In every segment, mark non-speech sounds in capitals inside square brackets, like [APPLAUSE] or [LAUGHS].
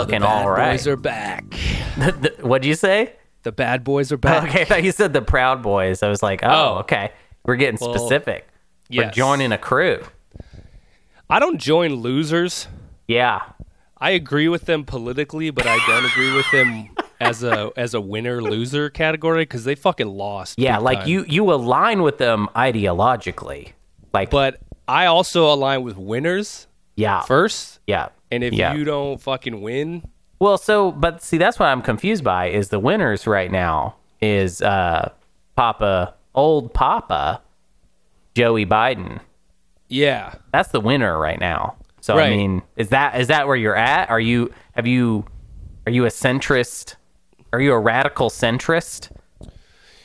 looking all right. boys are back. [LAUGHS] The- the- what'd you say? The bad boys are back. Okay, I thought you said the Proud Boys. I was like, oh, Oh. okay. We're getting Well, specific. We're joining a crew. I don't join losers. Yeah. I agree with them politically, but I don't agree with them [LAUGHS] as a as a winner loser category because they fucking lost. Yeah, like time. you you align with them ideologically. Like But I also align with winners yeah. first, yeah. And if yeah. you don't fucking win, Well, so but see that's what I'm confused by is the winners right now is uh Papa old Papa Joey Biden. yeah, That's the winner right now. So I mean, is that is that where you're at? Are you have you are you a centrist? Are you a radical centrist?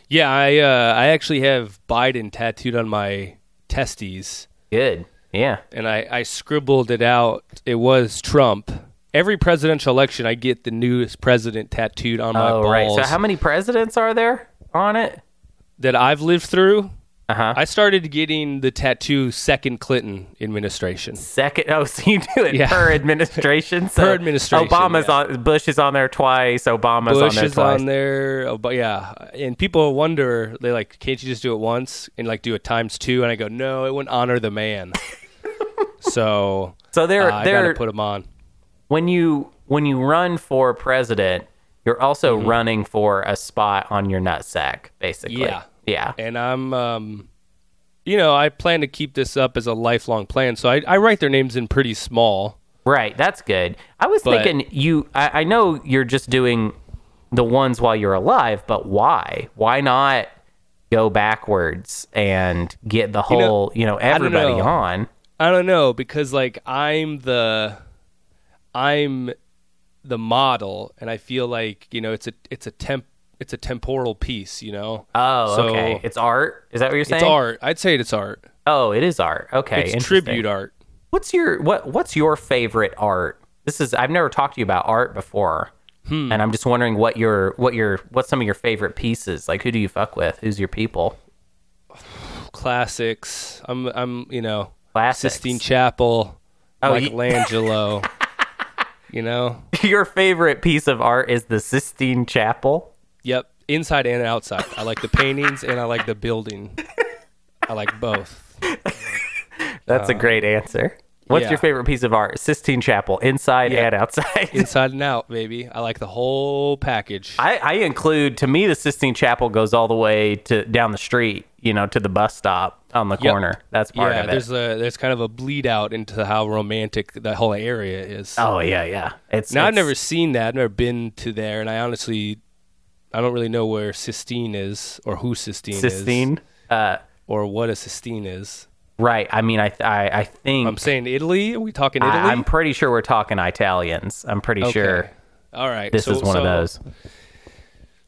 yeah. I uh, I actually have Biden tattooed on my testes. Good. Yeah. and I, I scribbled it out. It was Trump. Every presidential election, I get the newest president tattooed on my Oh, balls right. So how many presidents are there on it? that I've lived through. Uh-huh. I started getting the tattoo second Clinton administration. Second, oh, [LAUGHS] so you do it Yeah. per administration. [LAUGHS] So Per administration, Obama's yeah. on. Bush is on there twice. Obama's Bush on there is twice. Bush is on there, oh, but yeah, and people wonder they like, can't you just do it once and like do it times two? And I go, no, it wouldn't honor the man. [LAUGHS] so So they're uh, they're gotta put them on. when you when you run for president, you're also Mm-hmm. running for a spot on your nutsack, basically. Yeah. Yeah. and I'm, um, you know, I plan to keep this up as a lifelong plan. So I, I write their names in pretty small. Right. That's good. I was But- thinking you. I, I know you're just doing the ones while you're alive, but why? Why not go backwards and get the You know, whole, you know, everybody know. on? I don't know because like I'm the, I'm the model, and I feel like you know it's a it's a temp it's a temporal piece. You know. Oh, So, okay. It's art. Is that what you're saying? It's art. I'd say it's art. Oh, it is art. Okay. it's tribute art. What's your what What's your favorite art? This is I've never talked to you about art before, Hmm. and I'm just wondering what your what your what's some of your favorite pieces? Like, who do you fuck with? Who's your people? [SIGHS] Classics. I'm I'm you know Classics. Sistine Chapel, Oh, Michelangelo. [LAUGHS] you know. your favorite piece of art is the Sistine Chapel. Yep, inside and outside. I like the paintings and I like the building. I like both. [LAUGHS] That's a great answer. What's Uh, yeah. your favorite piece of art? Sistine Chapel, inside Yeah. and outside. [LAUGHS] Inside and out, baby. I like the whole package. I, I include to me the Sistine Chapel goes all the way to down the street, you know, to the bus stop on the Yep. corner. That's part yeah, of it. there's a there's kind of a bleed out into how romantic that whole area is. oh yeah, yeah. It's now I've never seen that. I've never been to there, and I honestly, I don't really know where Sistine is or who Sistine, is Sistine. Uh, or what a Sistine is. right. I mean, I I, I think I'm saying Italy. Are we talking Italy? I, am pretty sure we're talking Italians. I'm pretty Okay. sure All right. this so- is one of those.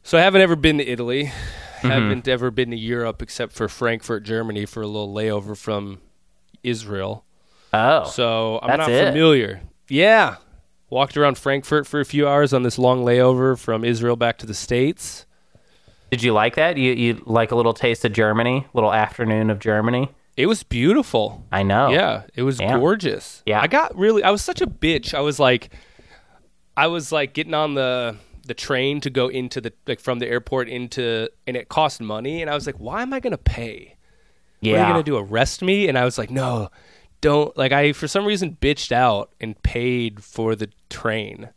So I haven't ever been to Italy. Mm-hmm. Haven't ever been to Europe except for Frankfurt, Germany, for a little layover from Israel. Oh, So I'm not it? familiar. Yeah. Walked around Frankfurt for a few hours on this long layover from Israel back to the States. did you like that? You you like a little taste of Germany, little afternoon of Germany? It was beautiful. I know. Yeah, it was Yeah. gorgeous. Yeah. I got really I was such a bitch. I was like I was like getting on the the train to go into the like from the airport into and it cost money and I was like, why am I going to pay? yeah. What are you going to do? Arrest me? And I was like, no, don't like I for some reason bitched out and paid for the train.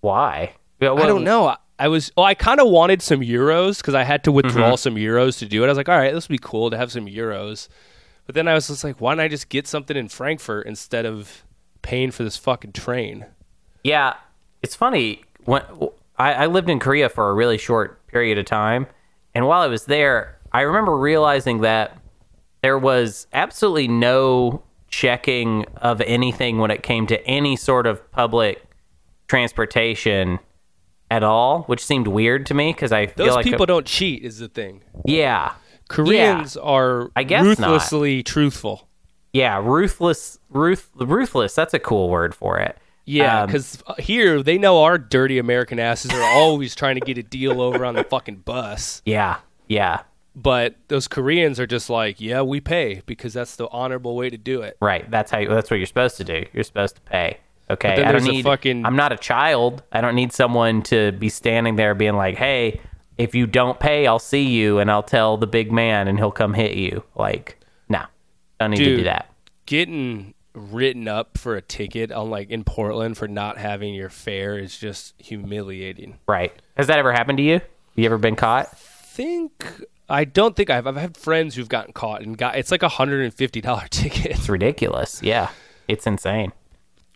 Why? Yeah, I don't know. I, I was well, I kind of wanted some euros because I had to withdraw Mm-hmm. some euros to do it. I was like, all right, this would be cool to have some euros. But then I was just like, why don't I just get something in Frankfurt instead of paying for this fucking train? Yeah, it's funny. When I, I lived in Korea for a really short period of time, and while I was there, I remember realizing that there was absolutely no checking of anything when it came to any sort of public transportation at all, which seemed weird to me because I feel Those like people don't cheat, is the thing. yeah, Koreans are I guess not. ruthlessly truthful. yeah, ruthless, ruth, ruthless. That's a cool word for it. Yeah, Um, because here they know our dirty American asses are always trying to get a deal over on the fucking bus. yeah, yeah, But those Koreans are just like, yeah, we pay because that's the honorable way to do it. right. That's how. You, That's what you're supposed to do. You're supposed to pay. Okay, I don't need. fucking- I'm not a child. I don't need someone to be standing there being like, "Hey, if you don't pay, I'll see you and I'll tell the big man and he'll come hit you." Like, no, I don't need to do that. Getting written up for a ticket on like in Portland for not having your fare is just humiliating. Right? Has that ever happened to you? You ever been caught? Think I don't think I've I've had friends who've gotten caught and got it's like a hundred and fifty dollar [LAUGHS] ticket. It's ridiculous. Yeah, it's insane.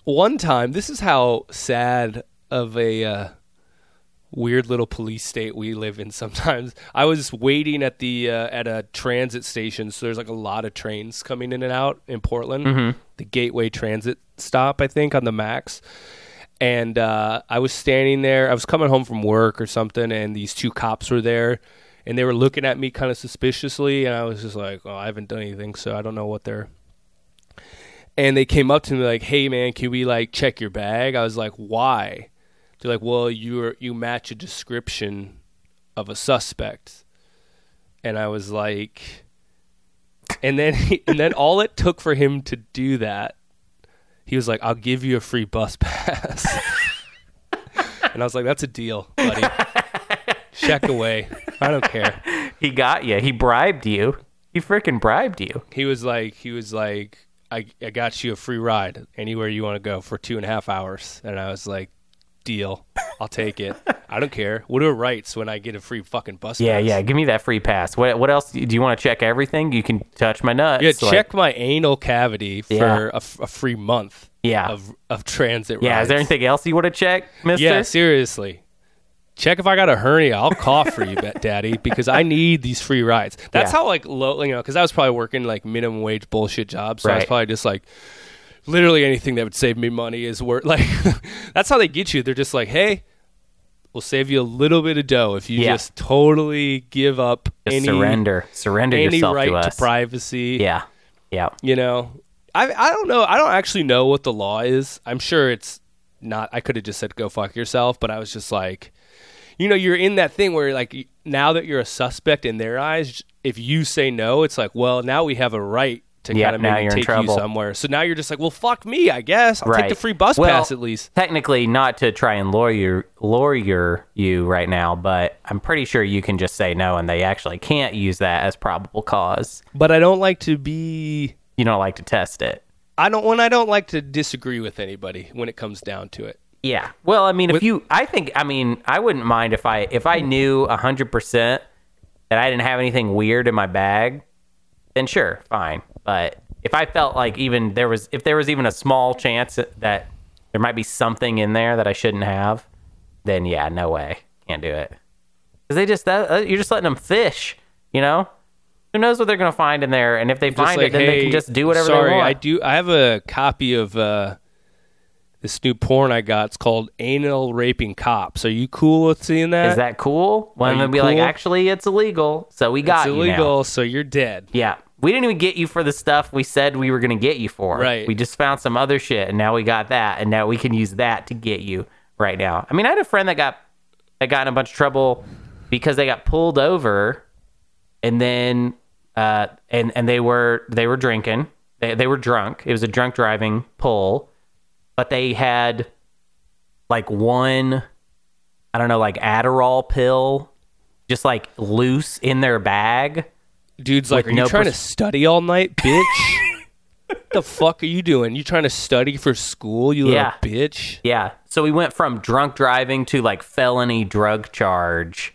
One time, this is how sad of a uh, weird little police state we live in. Sometimes I was waiting at the uh, at a transit station, so there's like a lot of trains coming in and out in Portland. The Gateway Transit stop, I think, on the Max. And uh, I was standing there. I was coming home from work or something, and these two cops were there, and they were looking at me kind of suspiciously. And I was just like, "Oh, I haven't done anything, so I don't know what they're." and they came up to me like, "Hey man, can we like check your bag?" I was like, "Why?" They're like, "Well, you you match a description of a suspect," and I was like, and then and then all it took for him to do that, he was like, "I'll give you a free bus pass," and I was like, "That's a deal, buddy." Check away. I don't care. He got you. He bribed you. He freaking bribed you. he was like he was like I, I got you a free ride anywhere you want to go for two and a half hours and i was like deal i'll take it i don't care what are rights when i get a free fucking bus Yeah, pass? yeah. Give me that free pass. What what else? Do you want to check everything? You can touch my nuts. yeah like- check my anal cavity for Yeah. a, f- a free month Yeah. of, of transit yeah. rides. Is there anything else you want to check, Mister? yeah seriously check if i got a hernia i'll cough for you [LAUGHS] daddy because i need these free rides that's Yeah. how like low you know because i was probably working like minimum wage bullshit jobs so i was probably just like literally anything that would save me money is worth [LAUGHS] like that's how they get you they're just like hey we'll save you a little bit of dough if you Yeah. just totally give up Just any surrender. Surrender any yourself right to to, privacy Yeah. Yeah. you know i i don't know i don't actually know what the law is i'm sure it's not i could have just said go fuck yourself but i was just like you know you're in that thing where like now that you're a suspect in their eyes if you say no it's like well now we have a right to Yeah, kind of now maybe you're in take you trouble. somewhere so now you're just like well fuck me i guess i'll right. take the free bus Well, pass at least Technically, not to try and lawyer lawyer you right now, but I'm pretty sure you can just say no, and they actually can't use that as probable cause. but i don't like to be You don't like to test it. i don't when i don't like to disagree with anybody when it comes down to it Yeah. Well, I mean, if With- you, I think, I mean, I wouldn't mind if I, if I knew a hundred percent that I didn't have anything weird in my bag, then sure, fine. But if I felt like even there was, if there was even a small chance that there might be something in there that I shouldn't have, then yeah, no way, can't do it. Because they just, that, uh, you're just letting them fish, you know. Who knows what they're gonna find in there? And if they find like, it, then hey, they can just do whatever sorry, they want. I do. I have a copy of uh, this new porn I got. It's called "Anal Raping Cops." Are you cool with seeing that? Is that cool? One of Are them you be like, actually, it's illegal, so we got it's you now. illegal? So you're dead. Yeah. We didn't even get you for the stuff we said we were going to get you for. Right. We just found some other shit and now we got that and now we can use that to get you right now. I mean, I had a friend that got that got in a bunch of trouble because they got pulled over and then uh and and they were they were drinking. They they were drunk. It was a drunk driving pull, but they had like one I don't know, like Adderall pill just like loose in their bag. Dude's like, With "Are you trying pers- to study all night, [LAUGHS] bitch? What the fuck are you doing? You trying to study for school? You Yeah. little bitch." Yeah. So we went from drunk driving to like felony drug charge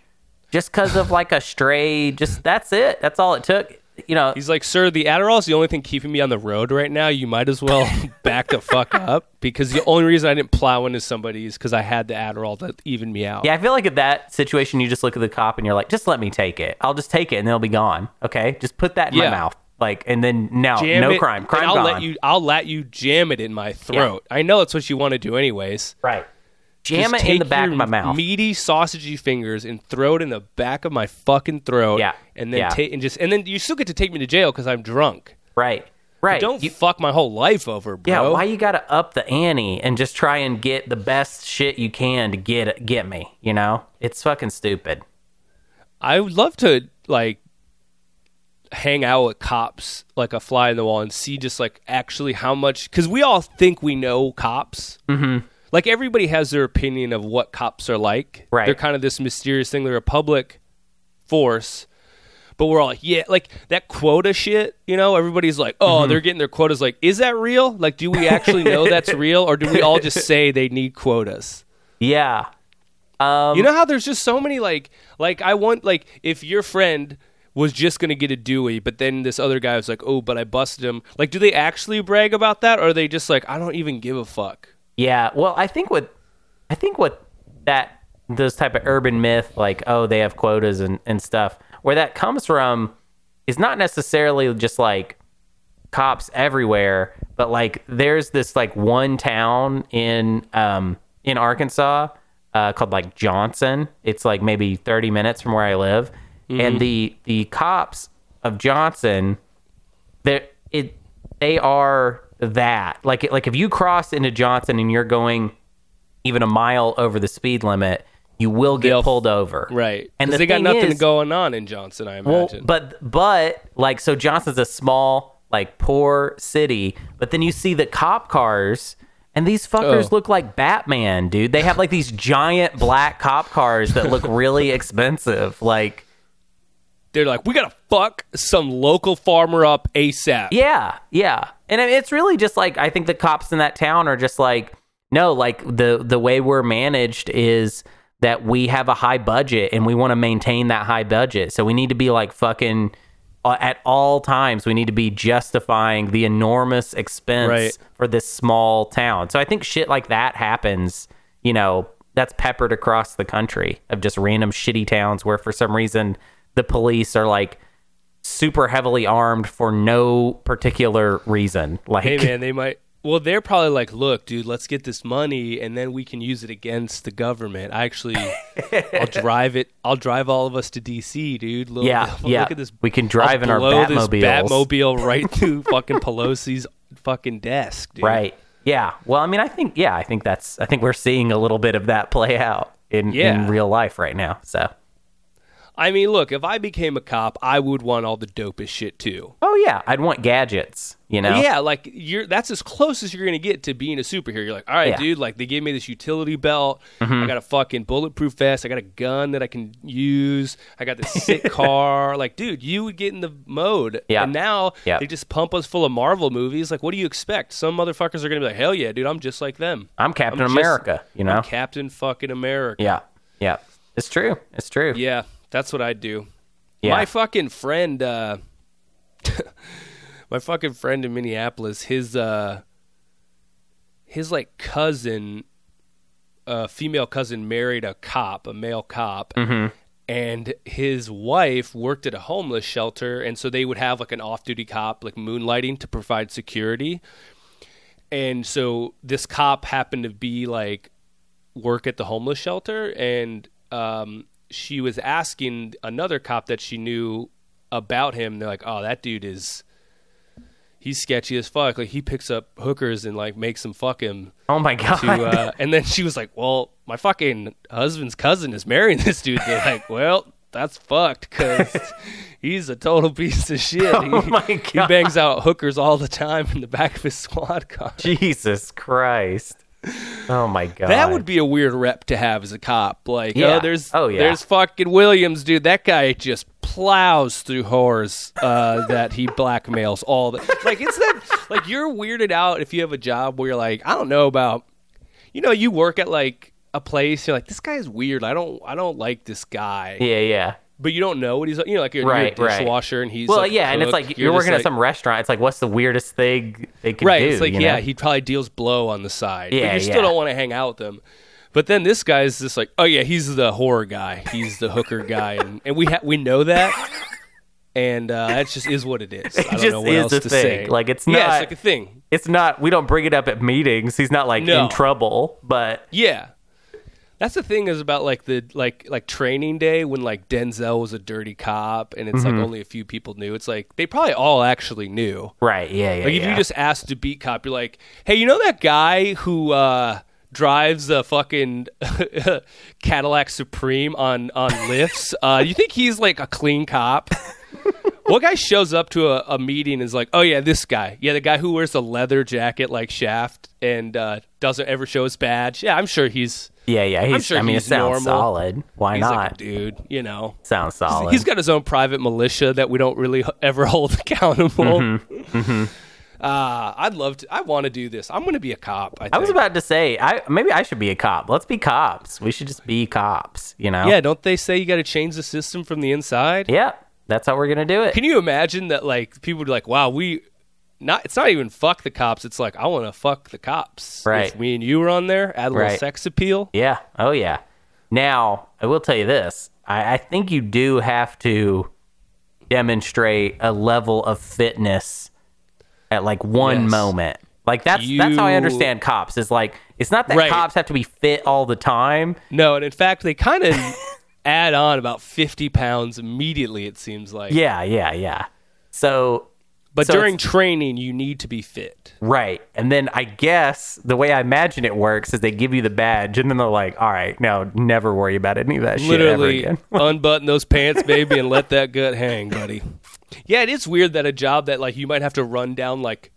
just because of like a stray, just that's it. That's all it took. You know, He's like, "Sir, the Adderall is the only thing keeping me on the road right now. You might as well [LAUGHS] back the fuck up because the only reason I didn't plow into somebody is because I had the Adderall to even me out." yeah, I feel like at that situation, you just look at the cop and you're like, just let me take it. I'll just take it and they'll be gone. Okay. Just put that in Yeah. my mouth. Like, and then now, no it, crime. and Crime I'll gone. let you. I'll let you jam it in my throat. I know it's what you want to do, anyways. right. Jam Just it in the back of my mouth. Meaty, sausagey fingers and throw it in the back of my fucking throat. Yeah. and then Yeah. take and just and then you still get to take me to jail because I'm drunk. right. Right. Don't You- fuck my whole life over, bro. yeah. Why you got to up the ante and just try and get the best shit you can to get get me? You know, it's fucking stupid. I would love to like hang out with cops like a fly in the wall and see just like actually how much because we all think we know cops. Mm-hmm. Like everybody has their opinion of what cops are like. Right. They're kind of this mysterious thing. They're a public force. But we're all like, yeah, like that quota shit, you know, everybody's like, oh, they're getting their quotas. Like, is that real? Like, do we actually know that's [LAUGHS] real? Or do we all just say they need quotas? Yeah. Um, You know how there's just so many like like I want like if your friend was just gonna get a Dewey, but then this other guy was like, oh, but I busted him. Like, do they actually brag about that, or are they just like, I don't even give a fuck? Yeah, well, I think what I think what that those type of urban myth, like oh they have quotas and and stuff, where that comes from, is not necessarily just like cops everywhere, but like there's this like one town in um in Arkansas uh, called like Johnson. It's like maybe 30 minutes from where I live, and the the cops of Johnson they it they are that like like if you cross into Johnson and you're going even a mile over the speed limit, you will get They'll- pulled over. Right? And the they got nothing is- going on in Johnson, I Well, imagine. but but like so Johnson's a small like poor city, but then you see the cop cars and these fuckers Oh. look like Batman, dude. They have like these giant black cop cars that look really [LAUGHS] expensive. Like They're like, we gotta fuck some local farmer up ASAP. Yeah, yeah, and it's really just like I think the cops in that town are just like no, like the the way we're managed is that we have a high budget and we want to maintain that high budget, so we need to be like fucking uh, at all times. We need to be justifying the enormous expense Right. for this small town. So I think shit like that happens. You know, that's peppered across the country of just random shitty towns where for some reason the police are like super heavily armed for no particular reason. Like, Hey man, they might. Well, they're probably like, look, dude, let's get this money, and then we can use it against the government. I actually, I'll [LAUGHS] drive it. I'll drive all of us to DC, dude. Look, Yeah, [LAUGHS] look yeah. at this. We can drive in I'll our blow this Batmobiles. Batmobile [LAUGHS] right through fucking Pelosi's fucking desk, dude. right? Yeah. Well, I mean, I think yeah, I think that's I think we're seeing a little bit of that play out in Yeah. in real life right now. So, I mean, look, if I became a cop, I would want all the dopest shit too. oh yeah, I'd want gadgets. You know? Yeah, like you're that's as close as you're gonna get to being a superhero. You're like, all right, Yeah. Mm-hmm. dude, like they gave me this utility belt. I got a fucking bulletproof vest. I got a gun that I can use. I got this sick [LAUGHS] car. Like, dude, you would get in the mode. Yeah. And now Yeah. they just pump us full of Marvel movies. Like, what do you expect? Some motherfuckers are gonna be like, hell yeah, dude, I'm just like them. I'm Captain I'm just- America. you know? I'm Captain fucking America. yeah. Yeah. It's true. It's true. Yeah, that's what I'd do. Yeah. My fucking friend, uh, [LAUGHS] my fucking friend in Minneapolis, his uh, his like cousin, uh, female cousin, married a cop, a male cop, and his wife worked at a homeless shelter, and so they would have like an off-duty cop, like moonlighting to provide security. And so this cop happened to be like work at the homeless shelter and um, she was asking another cop that she knew about him. They're like oh that dude is he's sketchy as fuck. Like he picks up hookers and like makes them fuck him Oh my god. to uh, [LAUGHS] and then she was like well my fucking husband's cousin is marrying this dude. They're like [LAUGHS] well that's fucked because [LAUGHS] he's a total piece of shit. Oh he, he bangs out hookers all the time in the back of his squad car. Jesus Christ. Oh my god. That would be a weird rep to have as a cop. Like, Yeah. oh, there's, Oh, yeah. there's fucking Williams, dude. That guy just plows through whores uh, [LAUGHS] that he blackmails all the. Like, it's that. Like, you're weirded out if you have a job where you're like, I don't know about. You know, you work at like a place. You're like, this guy's weird. I don't, I don't like this guy. Yeah, yeah. But you don't know what he's. You know, like you're, Right, you're a right. dishwasher and he's. Well, like, yeah, and it's like you're, just working like- at some restaurant. It's like, what's the weirdest thing they could do. right. do? It's like, yeah, know? he probably deals blow on the side. Yeah, but you still yeah. don't want to hang out with him. But then this guy's just like, oh yeah, he's the horror guy. He's the hooker guy, and, and we ha- we know that, and uh, that just is what it is. [LAUGHS] I don't just know what is else a to thing. say. Like, it's yeah, not- it's like a thing. It's not. We don't bring it up at meetings. He's not like No. in trouble, but Yeah. That's the thing is about like the like like training day when like Denzel was a dirty cop and it's Mm-hmm. like only a few people knew. It's like they probably all actually knew. right, yeah, yeah. Like if yeah. you just asked a beat cop, you're like, "Hey, you know that guy who uh, drives a fucking [LAUGHS] Cadillac Supreme on on lifts? Uh, you think he's like a clean cop?" [LAUGHS] One guy shows up to a, a meeting and is like, "Oh yeah, this guy. Yeah, the guy who wears a leather jacket like Shaft and uh, doesn't ever show his badge. Yeah, I'm sure he's Yeah, yeah. He's, sure I mean, he's it sounds normal. solid. Why he's not? like dude. You know, sounds solid. he's got his own private militia that we don't really ever [LAUGHS] hold accountable. Mm-hmm. Uh, I'd love to. I want to do this. I'm going to be a cop. I, think. I was about to say, I maybe I should be a cop. Let's be cops. We should just be cops. You know? Yeah, don't they say you got to change the system from the inside? Yeah. That's how we're gonna do it. Can you imagine that? Like people would be like, "Wow, we." Not, it's not even fuck the cops. It's like I want to fuck the cops. Right. If me and you were on there, add a little Right. sex appeal. Yeah. Oh yeah. Now I will tell you this. I, I think you do have to demonstrate a level of fitness at like one Yes. moment. Like that's that's how I You- understand cops. Is like it's not that Right. cops have to be fit all the time. No, and in fact, they kind of [LAUGHS] add on about fifty pounds immediately. It seems like. Yeah, yeah, yeah. So But so during training, you need to be fit. Right. And then I guess the way I imagine it works is they give you the badge and then they're like, all right, now never worry about any of that shit ever Literally, again. [LAUGHS] unbutton those pants, baby, and let that gut hang, buddy. Yeah, it is weird that a job that like you might have to run down like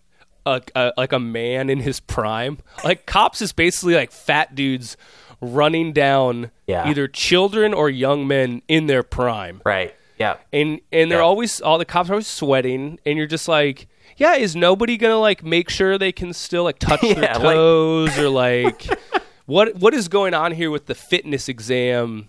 a, a like a man in his prime. Like cops is basically like fat dudes running down Yeah. either children or young men in their prime. right. Yeah. and and they're Yeah. always all the cops are always sweating and you're just like yeah is nobody gonna like make sure they can still like touch [LAUGHS] their Yeah, like- or [LAUGHS] like what what is going on here with the fitness exam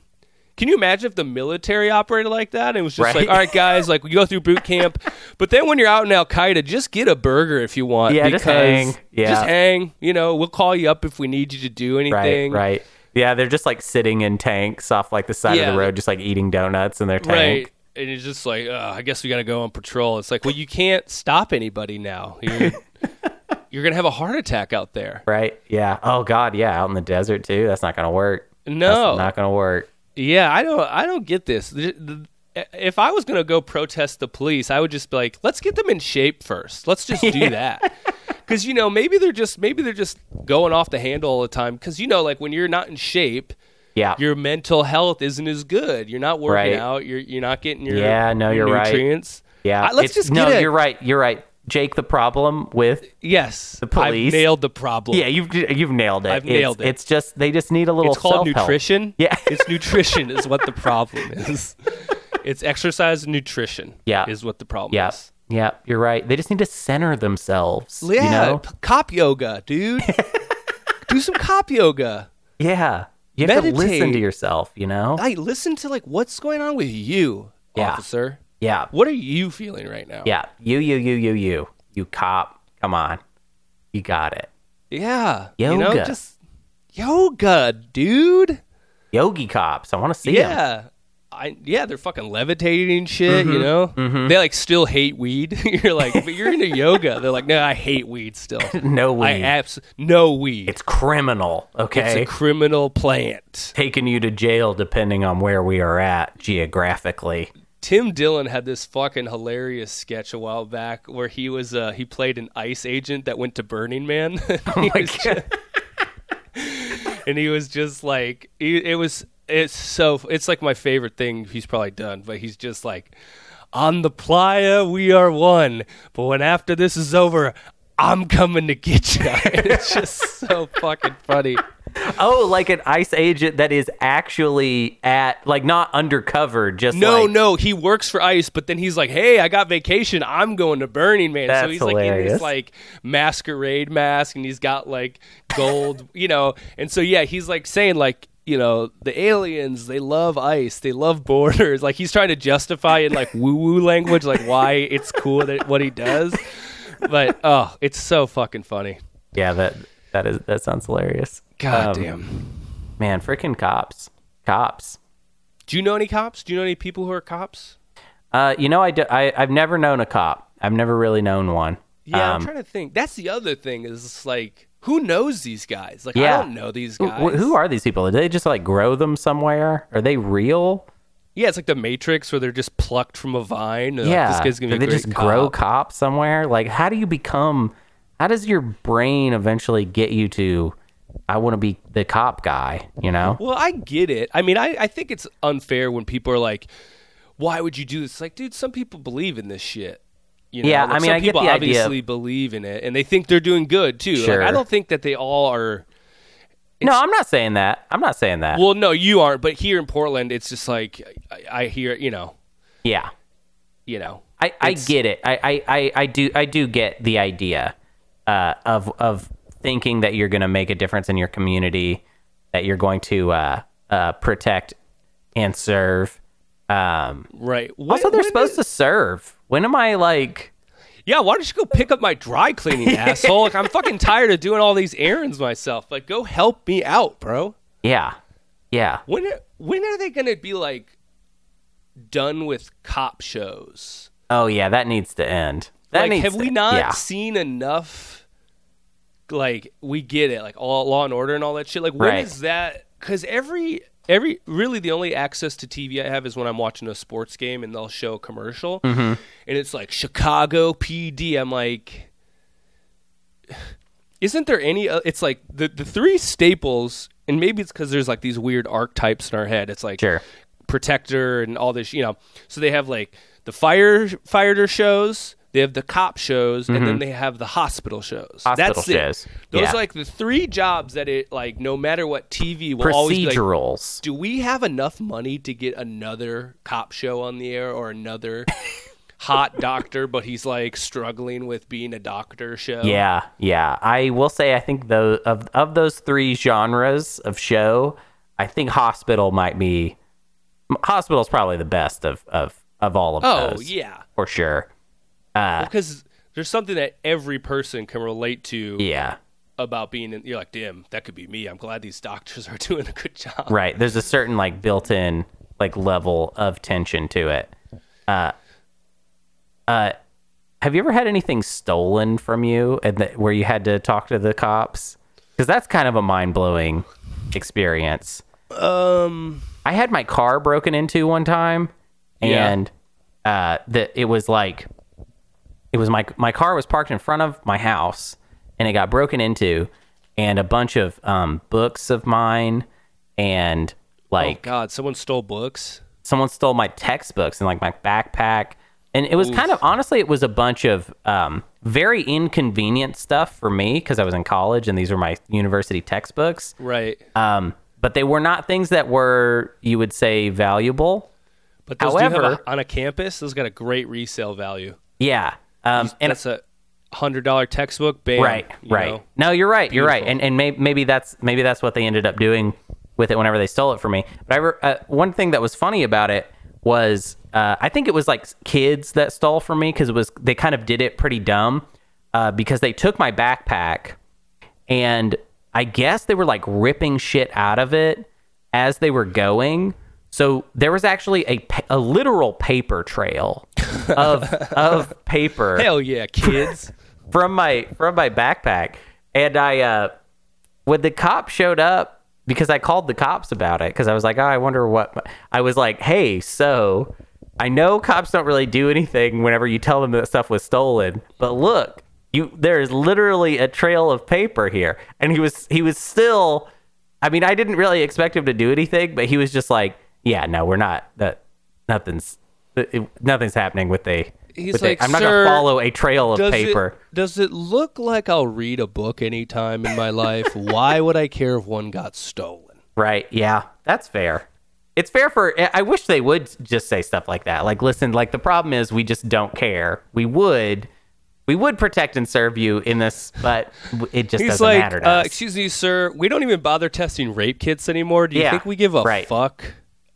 can you imagine if the military operated like that and it was just Right. like all right guys like we go through boot camp [LAUGHS] but then when you're out in al-qaeda just get a burger if you want Yeah, because just hang. Yeah. just hang you know we'll call you up if we need you to do Right. anything Right. Yeah, they're just like sitting in tanks off like the side of the road, just like eating donuts in their tank. Right. And it's just like, I guess we got to go on patrol. It's like, well, you can't stop anybody now. You're, [LAUGHS] you're going to have a heart attack out there. Right. Yeah. Oh God. Yeah. Out in the desert too. That's not gonna work. No. That's not gonna work. Yeah, I don't, I don't get this. The- the- If I was going to go protest the police, I would just be like, let's get them in shape first. Let's just do [LAUGHS] that. Because you know, maybe they're just maybe they're just going off the handle all the time. Because you know, like when you're not in shape, Yeah. your mental health isn't as good. You're not working Right. out. You're you're not getting your Yeah, no, your you're right. nutrients. yeah. I- let's It's- just no. get it. You're right. You're right. Jake, the problem with Yes, the police- I've nailed the problem. yeah, you've you've nailed it. I've It's- nailed it. It's just they just need a little. it's called self-help. nutrition. Yeah. it's [LAUGHS] nutrition is what the problem is. It's exercise and nutrition. Yeah. is what the problem Yeah. is. Yeah, you're right. They just need to center themselves. Yeah, You know? cop yoga, dude. [LAUGHS] Do some cop yoga. Yeah. You have to listen to yourself, you know? I listen to like what's going on with you, Yeah. officer. Yeah. What are you feeling right now? Yeah. You, you, you, you, you. You cop. Come on. You got it. yeah. You know, Yoga. just yoga, dude. Yogi cops. I want to see them. Yeah. I, yeah, they're fucking levitating shit, Mm-hmm. you know? They like still hate weed. [LAUGHS] you're like, but you're into yoga. They're like, no, I hate weed still. [LAUGHS] No weed. I abs no weed. it's criminal, okay? It's a criminal plant. Taking you to jail depending on where we are at geographically. Tim Dillon had this fucking hilarious sketch a while back where he was uh, he played an ICE agent that went to Burning Man. [LAUGHS] oh my God. and he was just like he, it was it's so it's like my favorite thing he's probably done but he's just like on the playa we are one but when after this is over i'm coming to get you [LAUGHS] it's just so fucking funny. Oh, like an ICE agent that is actually at, like, not undercover, just no like, no he works for ice but then he's like hey i got vacation. I'm going to burning man. So he's like in hilarious. like masquerade mask and he's got like gold [LAUGHS] you know? And so yeah he's like saying like you know the aliens they love ice they love [LAUGHS] borders like he's trying to justify in like woo woo language like why it's cool that what he does but oh it's so fucking funny Yeah, that that is that sounds hilarious. god Um, damn Man, freaking cops. Cops. do you know any cops do you know any people who are cops Uh, you know, I, do, I I've never known a cop. I've never really known one. Yeah, I'm Um, trying to think. That's the other thing is like who knows these guys? Like Yeah. I don't know these guys. who are these people? Did they just like grow them somewhere? Are they real? Yeah, it's like the Matrix where they're just plucked from a vine. and, like, yeah. this guy's gonna be Did they just grow cop. cops somewhere? Like, how do you become? How does your brain eventually get you to? I want to be the cop guy. You know? Well, I get it. I mean, I, I think it's unfair when people are like, why would you do this? Like, dude, some people believe in this shit. You know? Yeah, Like, I mean, some I get people the idea. obviously believe in it, and they think they're doing good too. Like, I don't think that they all are. no, I'm not saying that. I'm not saying that. Well, no, you aren't. But here in Portland, it's just like I, I hear, you know, yeah. you know. I, I get it. I, I, I, do I do get the idea uh, of of thinking that you're going to make a difference in your community, that you're going to uh, uh, protect and serve. Um, Right. also, they're supposed to serve. When am I like? Yeah, why don't you go pick up my dry cleaning, [LAUGHS] asshole? Like I'm fucking tired of doing all these errands myself. Like, go help me out, bro. Yeah, yeah. When are, when are they gonna be like done with cop shows? Oh yeah, that needs to end. That like, needs have to- we not Yeah. seen enough? Like, we get it, like all Law and Order and all that shit. Like, when is Right. that? Because every every really the only access to TV I have is when I'm watching a sports game and they'll show a commercial, Mm-hmm. and it's like Chicago PD. I'm like. Isn't there any? Uh, it's like the the three staples, and maybe it's because there's like these weird archetypes in our head. It's like Sure. protector and all this, you know. So they have like the fire firefighter shows, they have the cop shows, and then they have the hospital shows. Mm-hmm. Hospital That's shows. it. Those Yeah. are like the three jobs that it like no matter what TV will always be like, Procedurals. do we have enough money to get another cop show on the air or another [LAUGHS] hot doctor but he's like struggling with being a doctor show? Yeah, yeah. I will say I think those of of those three genres of show, I think hospital might be hospital's probably the best of of of all of Oh, those. yeah. For sure. Uh, Because there's something that every person can relate to yeah. about being in you're like, damn, that could be me. I'm glad these doctors [LAUGHS] are doing a good job. Right. There's a certain like built-in like level of tension to it. Uh uh have you ever had anything stolen from you and that, where you had to talk to the cops? Cuz that's kind of a mind-blowing experience. Um I had my car broken into one time, Yeah. and uh, that it was like it was my my car was parked in front of my house, and it got broken into, and a bunch of um, books of mine, and like oh god, someone stole books. someone stole my textbooks and like my backpack, and it was kind of honestly it was a bunch of um, very inconvenient stuff for me because I was in college and these were my university textbooks. Right. Um, but they were not things that were you would say valuable. But those do have however- a, on a campus, those got a great resale value. Yeah. Um, and That's a hundred dollar textbook, bam. right, right. know. No, you're right. You're right. And and maybe, maybe that's maybe that's what they ended up doing with it whenever they stole it from me. But I re- uh, one thing that was funny about it was uh, I think it was like kids that stole from me because it was they kind of did it pretty dumb uh, because they took my backpack and I guess they were like ripping shit out of it as they were going. So there was actually a a literal paper trail of of paper. Hell yeah, kids. from my from my backpack. And i uh when the cop showed up because i called the cops about it because i was like oh i wonder what my-" i was like hey so i know cops don't really do anything whenever you tell them that stuff was stolen but look you there is literally a trail of paper here. And he was he was still i mean i didn't really expect him to do anything but he was just like yeah no we're not that nothing's it, nothing's happening with the He's with like, i'm not gonna follow a trail of Does paper It, does it look like I'll read a book anytime in my life? [LAUGHS] Why would I care if one got stolen? Right. Yeah. That's fair. It's fair for. I wish they would just say stuff like that. Like, listen. Like the problem is we just don't care. We would. We would protect and serve you in this, but it just He's doesn't like, matter to uh, us. excuse me, sir. We don't even bother testing rape kits anymore. Do you Yeah, think we give a right. fuck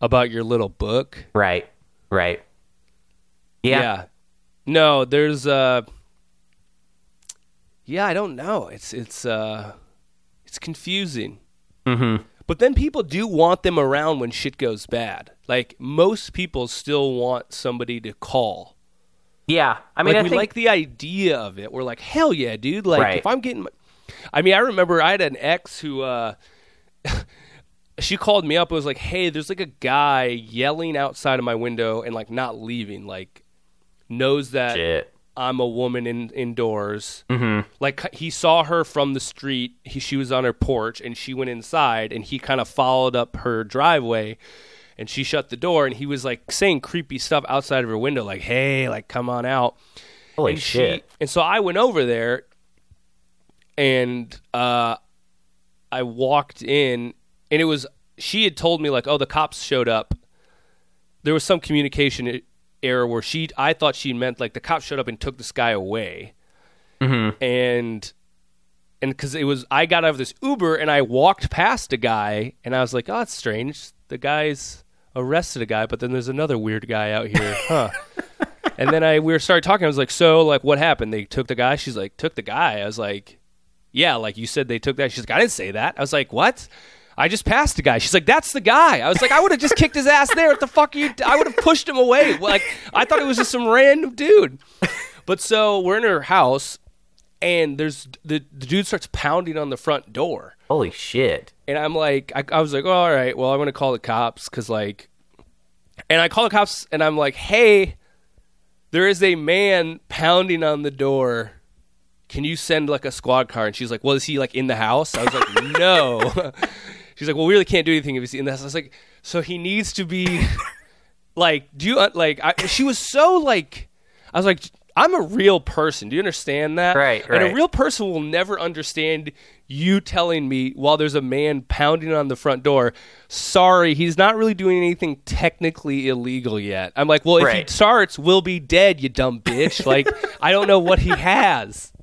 about your little book? Right. Right. Yeah. No, there's uh Yeah, I don't know. It's it's uh it's confusing. Mm-hmm. But then people do want them around when shit goes bad. Like most people still want somebody to call. Yeah. I mean, like I we think, like the idea of it. We're like, hell yeah, dude. Like Right. if I'm getting, my... I mean, I remember I had an ex who, uh, [LAUGHS] she called me up. and was like, hey, there's like a guy yelling outside of my window and like not leaving. Like knows that shit. I'm a woman in indoors. Mm-hmm. Like he saw her from the street. He, she was on her porch and she went inside and he kind of followed up her driveway and she shut the door, and he was like saying creepy stuff outside of her window, like "Hey, like come on out." Holy and shit. She, and so I went over there, and uh, I walked in, and it was she had told me like, "Oh, the cops showed up." There was some communication error where she, I thought she meant like the cops showed up and took this guy away, Mm-hmm. and and because it was, I got out of this Uber and I walked past a guy, and I was like, "Oh, it's strange. The guy's arrested a guy, but then there's another weird guy out here, [LAUGHS] huh?" and then I we were started talking. I was like, "So, like, what happened? They took the guy?" She's like, "Took the guy." I was like, "Yeah, like you said they took that." She's like, "I didn't say that." I was like, "What?" I just passed the guy. She's like, "That's the guy." I was like, "I would have just kicked his ass there. What the fuck are you?" I would have pushed him away. Like, I thought it was just some random dude. But so we're in her house, and there's the the dude starts pounding on the front door. Holy shit. And I'm like, I, I was like, oh, all right, well, I'm going to call the cops because, like, and I call the cops and I'm like, hey, there is a man pounding on the door. Can you send like a squad car? And she's like, well, is he like in the house? I was like, no. [LAUGHS] she's like, well, we really can't do anything if he's in house. I was like, so he needs to be [LAUGHS] like, do you, uh, like, I, she was so like, I was like, I'm a real person. Do you understand that? Right, right. And a real person will never understand you telling me while there's a man pounding on the front door, sorry, he's not really doing anything technically illegal yet. I'm like, well, if Right. he starts, we'll be dead, you dumb bitch. Like, I don't know what he has. [LAUGHS]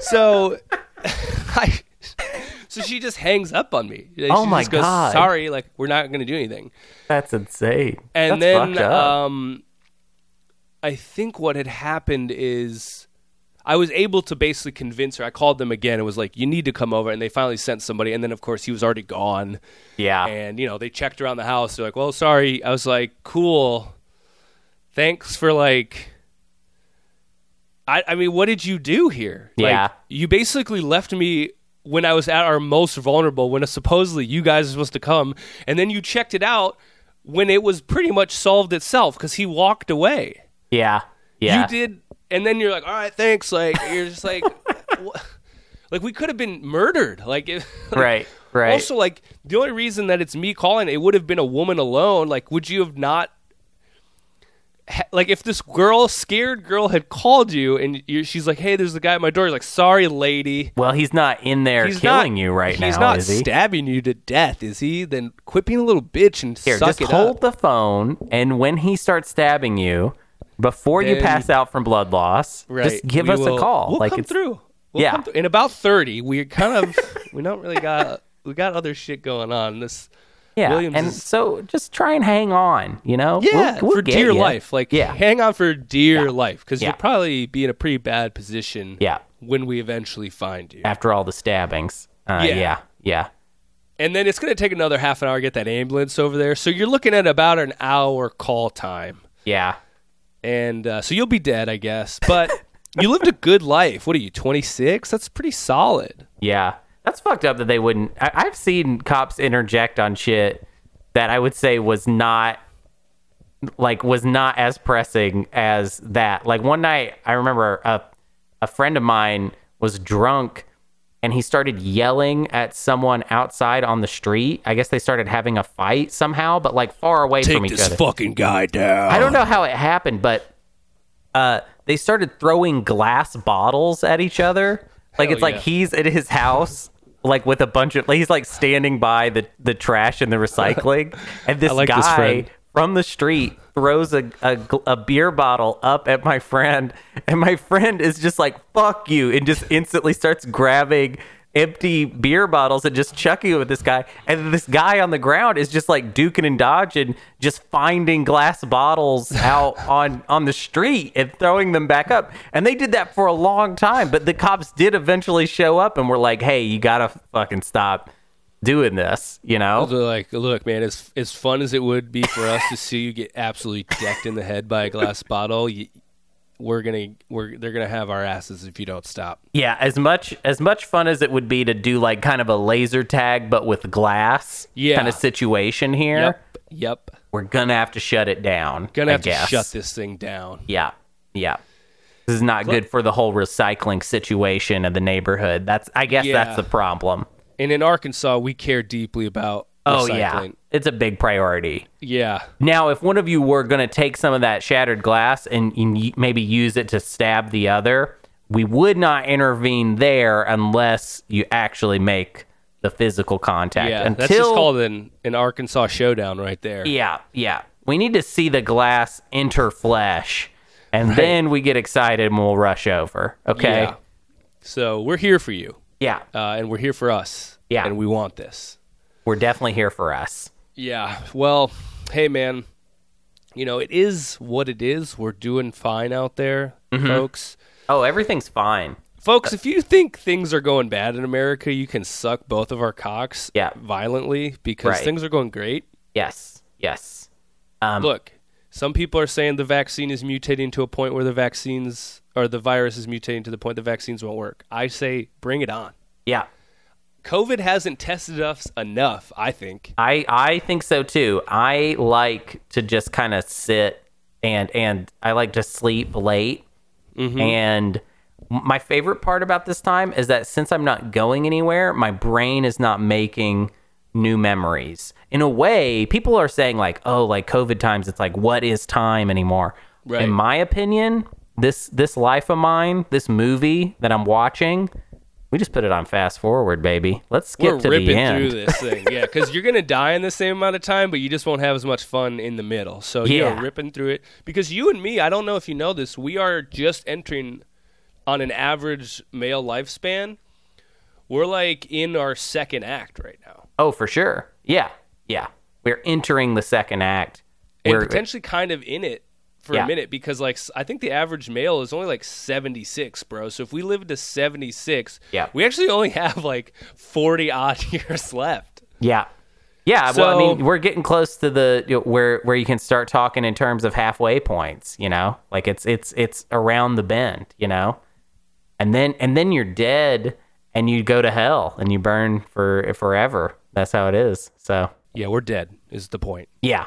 So, [LAUGHS] I. So she just hangs up on me. She Oh my just goes, God. Sorry, like we're not going to do anything. That's insane. And That's then fucked up. um I think what had happened is I was able to basically convince her. I called them again and was like, "You need to come over." And they finally sent somebody. And then, of course, he was already gone. yeah. And you know, they checked around the house. They're like, "Well, sorry." I was like, "Cool. Thanks for like." I I mean, what did you do here? Yeah. Like, you basically left me when I was at our most vulnerable. When supposedly you guys are supposed to come, and then you checked it out when it was pretty much solved itself because he walked away. yeah. Yeah. You did, and then you're like, "All right, thanks." Like you're just like, [LAUGHS] like we could have been murdered. Like, it, [LAUGHS] Right. Right. also, like the only reason that it's me calling, it would have been a woman alone. Like, would you have not? Like, if this girl, scared girl, had called you and you she's like, "Hey, there's the guy at my door." You're like, "Sorry, lady." well, he's not in there He's killing not, you right he's now, not is he? stabbing you to death, is he? Then quit being a little bitch and Here, suck just hold up. the phone, and when he starts stabbing you, before you pass out from blood loss, Right. just give us will- a call. We'll like come through. We'll Yeah. come through. In about thirty, we kind of [LAUGHS] we don't really got we got other shit going on. This yeah, Williams and is- so just try and hang on. You know, yeah We'll- we'll for dear ya. life. Like yeah, hang on for dear life because Yeah. you'll probably be in a pretty bad position. Yeah. when we eventually find you. after all the stabbings. Uh, Yeah. yeah, yeah, And then it's going to take another half an hour to get that ambulance over there. So you're looking at about an hour call time. yeah. And uh, so you'll be dead, I guess. But [LAUGHS] you lived a good life. What are you, 26? That's pretty solid. Yeah, that's fucked up that they wouldn't. I, I've seen cops interject on shit that I would say was not like was not as pressing as that. Like one night, I remember a a friend of mine was drunk and he started yelling at someone outside on the street. I guess they started having a fight somehow, but like far away from each other. Take this fucking guy down. I don't know how it happened, but uh, they started throwing glass bottles at each other. Like Hell it's like he's at his house, like with a bunch of. Like, he's like standing by the the trash and the recycling, [LAUGHS] and this like guy this from the street throws a, a a beer bottle up at my friend, and my friend is just like "fuck you" and just instantly starts grabbing empty beer bottles and just chucking it with this guy. And this guy on the ground is just like duking and dodging, just finding glass bottles [LAUGHS] out on on the street and throwing them back up. And they did that for a long time, but the cops did eventually show up and were like, "Hey, you gotta fucking stop." Doing this, you know? Like, look, man, as as fun as it would be for us to see you get absolutely decked in the head by a glass bottle, you, we're gonna we're they're gonna have our asses if you don't stop. Yeah, as much as much fun as it would be to do like kind of a laser tag but with glass Yeah. kind of situation here, Yep, yep. we're gonna have to shut it down. Gonna I have guess. to shut this thing down. Yeah, yeah. This is not good for the whole recycling situation of the neighborhood. That's I guess Yeah. that's the problem. And in Arkansas, we care deeply about Oh yeah, it's a big priority. Yeah. Now, if one of you were going to take some of that shattered glass and and maybe use it to stab the other, we would not intervene there unless you actually make the physical contact. Yeah. Until, That's just called an, an Arkansas showdown right there. Yeah, yeah. We need to see the glass enter flesh, and then we get excited and we'll rush over. Okay. Yeah. So we're here for you. Yeah, Uh, and we're here for us. Yeah. And we want this. We're definitely here for us. Yeah. Well, hey man, you know, it is what it is. We're doing fine out there, Mm-hmm. folks. Oh, everything's fine. Folks, if you think things are going bad in America, you can suck both of our cocks Yeah. violently because Right. things are going great. Yes, yes. Um, Look, some people are saying the vaccine is mutating to a point where the vaccines or the virus is mutating to the point the vaccines won't work. I say bring it on. yeah. COVID hasn't tested us enough, I think. I I think so too. I like to just kind of sit and and I like to sleep late. Mm-hmm. And my favorite part about this time is that since I'm not going anywhere, my brain is not making new memories. In a way, people are saying like, "Oh, like COVID times it's like what is time anymore?" Right. In my opinion, this this life of mine, this movie that I'm watching, we just put it on fast forward, baby. Let's skip We're to ripping the end. through this thing, yeah, because you're gonna die in the same amount of time, but you just won't have as much fun in the middle. So yeah, Yeah. ripping through it because you and me, I don't know if you know this, we are just entering on an average male lifespan. We're like in our second act right now, Oh, for sure. Yeah. Yeah. We're entering the second act. and We're potentially kind of in it for Yeah. a minute because like I think the average male is only like 76, bro. So if we live to 76, Yeah. we actually only [LAUGHS] have like 40 odd [LAUGHS] years left. yeah. Yeah, well, I mean, we're getting close to the you know, where where you can start talking in terms of halfway points, you know? Like it's it's it's around the bend, you know? And then and then you're dead and you go to hell and you burn for forever. That's how it is. So, Yeah, we're dead is the point. yeah.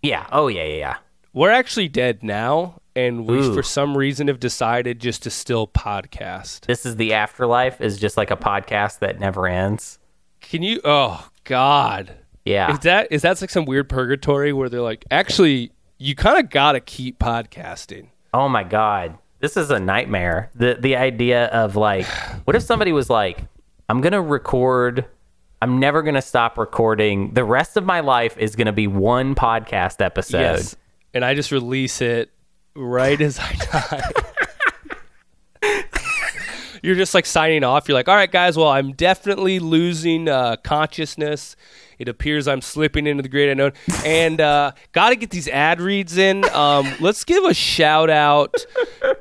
Yeah. Oh, yeah, yeah, yeah. We're actually dead now, and we, Ooh. for some reason, have decided just to still podcast. This is the afterlife is just like a podcast that never ends. Can you? Oh God, Yeah. is that is that like some weird purgatory where they're like, actually, you kind of gotta keep podcasting. Oh my god. This is a nightmare. The the idea of like [SIGHS] what if somebody was like I'm going to record I'm never going to stop recording. The rest of my life is going to be one podcast episode. Yes, and I just release it right as I die. You're just like signing off. You're like, all right, guys. Well, I'm definitely losing uh, consciousness. It appears I'm slipping into the great unknown, and uh, got to get these ad reads in. Um, let's give a shout out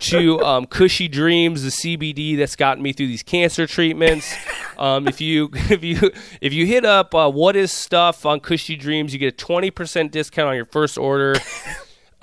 to um, Cushy Dreams, the CBD that's gotten me through these cancer treatments. Um, if you [LAUGHS] if you if you hit up uh, what is stuff on Cushy Dreams, you get a twenty percent discount on your first order.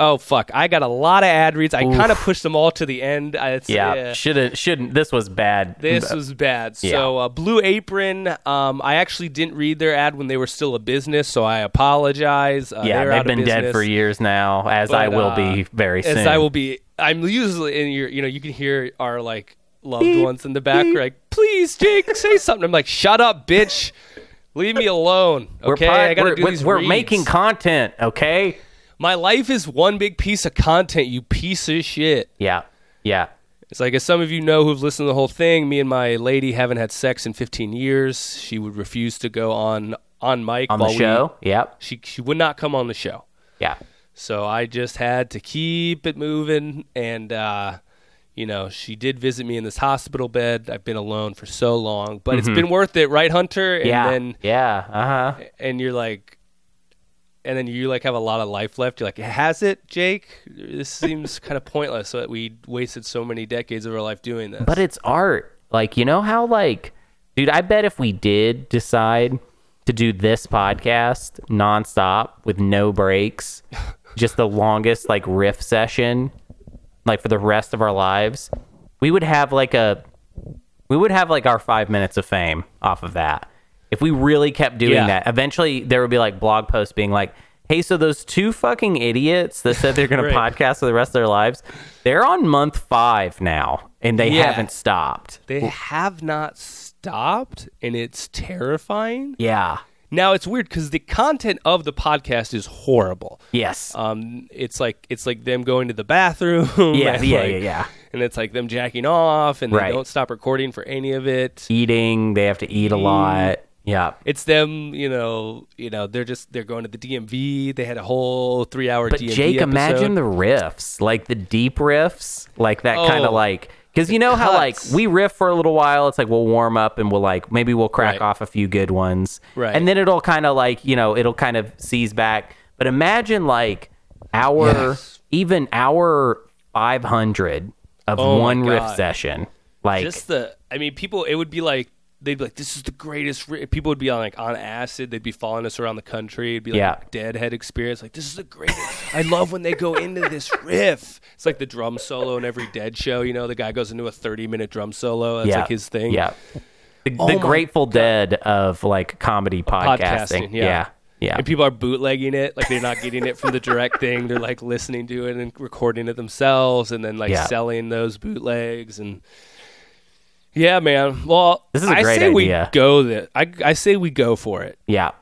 Oh fuck! I got a lot of ad reads. I kind of pushed them all to the end. It's, Yeah, yeah. shouldn't shouldn't this was bad. This was bad. Yeah. So, uh, Blue Apron, um, I actually didn't read their ad when they were still a business, so I apologize. Uh, yeah, they've been dead for years now, as I will uh, be very soon. As I will be. I'm usually in your. You know, you can hear our like loved ones in the back. Like, please, Jake, say something. I'm like, shut up, bitch. Leave me alone. We're Okay, pod- I gotta we're, do we're- these we're reads. making content, okay? My life is one big piece of content. You piece of shit. Yeah. Yeah. It's like, as some of you know who've listened to the whole thing, me and my lady haven't had sex in 15 years. She would refuse to go on on mic On the while we- show. Yep. she she would not come on the show. Yeah. So I just had to keep it moving, and uh, you know, she did visit me in this hospital bed. I've been alone for so long, but it's been worth it, right, Hunter? And Mm-hmm. Yeah. then yeah. Uh-huh. and you're like. And then you like have a lot of life left. You're like, has it, Jake? This seems [LAUGHS] kind of pointless. That we wasted so many decades of our life doing this. But it's art. Like, you know how like dude, I bet if we did decide to do this podcast nonstop with no breaks, [LAUGHS] just the longest like riff session, like for the rest of our lives, we would have like a we would have like our five minutes of fame off of that. If we really kept doing Yeah. that, eventually there would be like blog posts being like, "Hey, so those two fucking idiots that said they're going [LAUGHS] Right. to podcast for the rest of their lives, they're on month five now, and they Yeah. haven't stopped." They have not stopped, and it's terrifying. Yeah, Now it's weird because the content of the podcast is horrible. Yes. Um, it's like it's like them going to the bathroom. yeah, and, yeah, like- yeah, yeah. And it's like them jacking off, and they Right. don't stop recording for any of it. Eating, they have to eat a lot. Yeah. It's them, you know. You know, they're just they're going to the DMV. They had a whole three hour But DMV Jake, episode. imagine the riffs, like the deep riffs, like that kind Oh, of like. Because you know how like we riff for a little while, it's like we'll warm up and we'll like maybe we'll crack Right. off a few good ones, Right. And then it'll kind of like you know it'll kind of seize back. But imagine like our Yes. even our five hundred of Oh one riff session, like just the i mean people it would be like they'd be like this is the greatest ri-" people would be on like on acid. They'd be following us around the country. It'd be like Yeah. deadhead experience. Like this is the greatest. I love when they go into this riff. It's like the drum solo in every dead show you know? The guy goes into a 30 minute drum solo. That's yeah, like his thing. Yeah, the, Oh the Grateful Dead of like comedy podcasting. podcasting. yeah. Yeah, yeah. and people are bootlegging it. Like they're not getting it from the direct thing. They're like listening to it and recording it themselves and then like Yeah. selling those bootlegs and yeah man well This is a I great I say idea. we go that I, I say we go for it Yeah.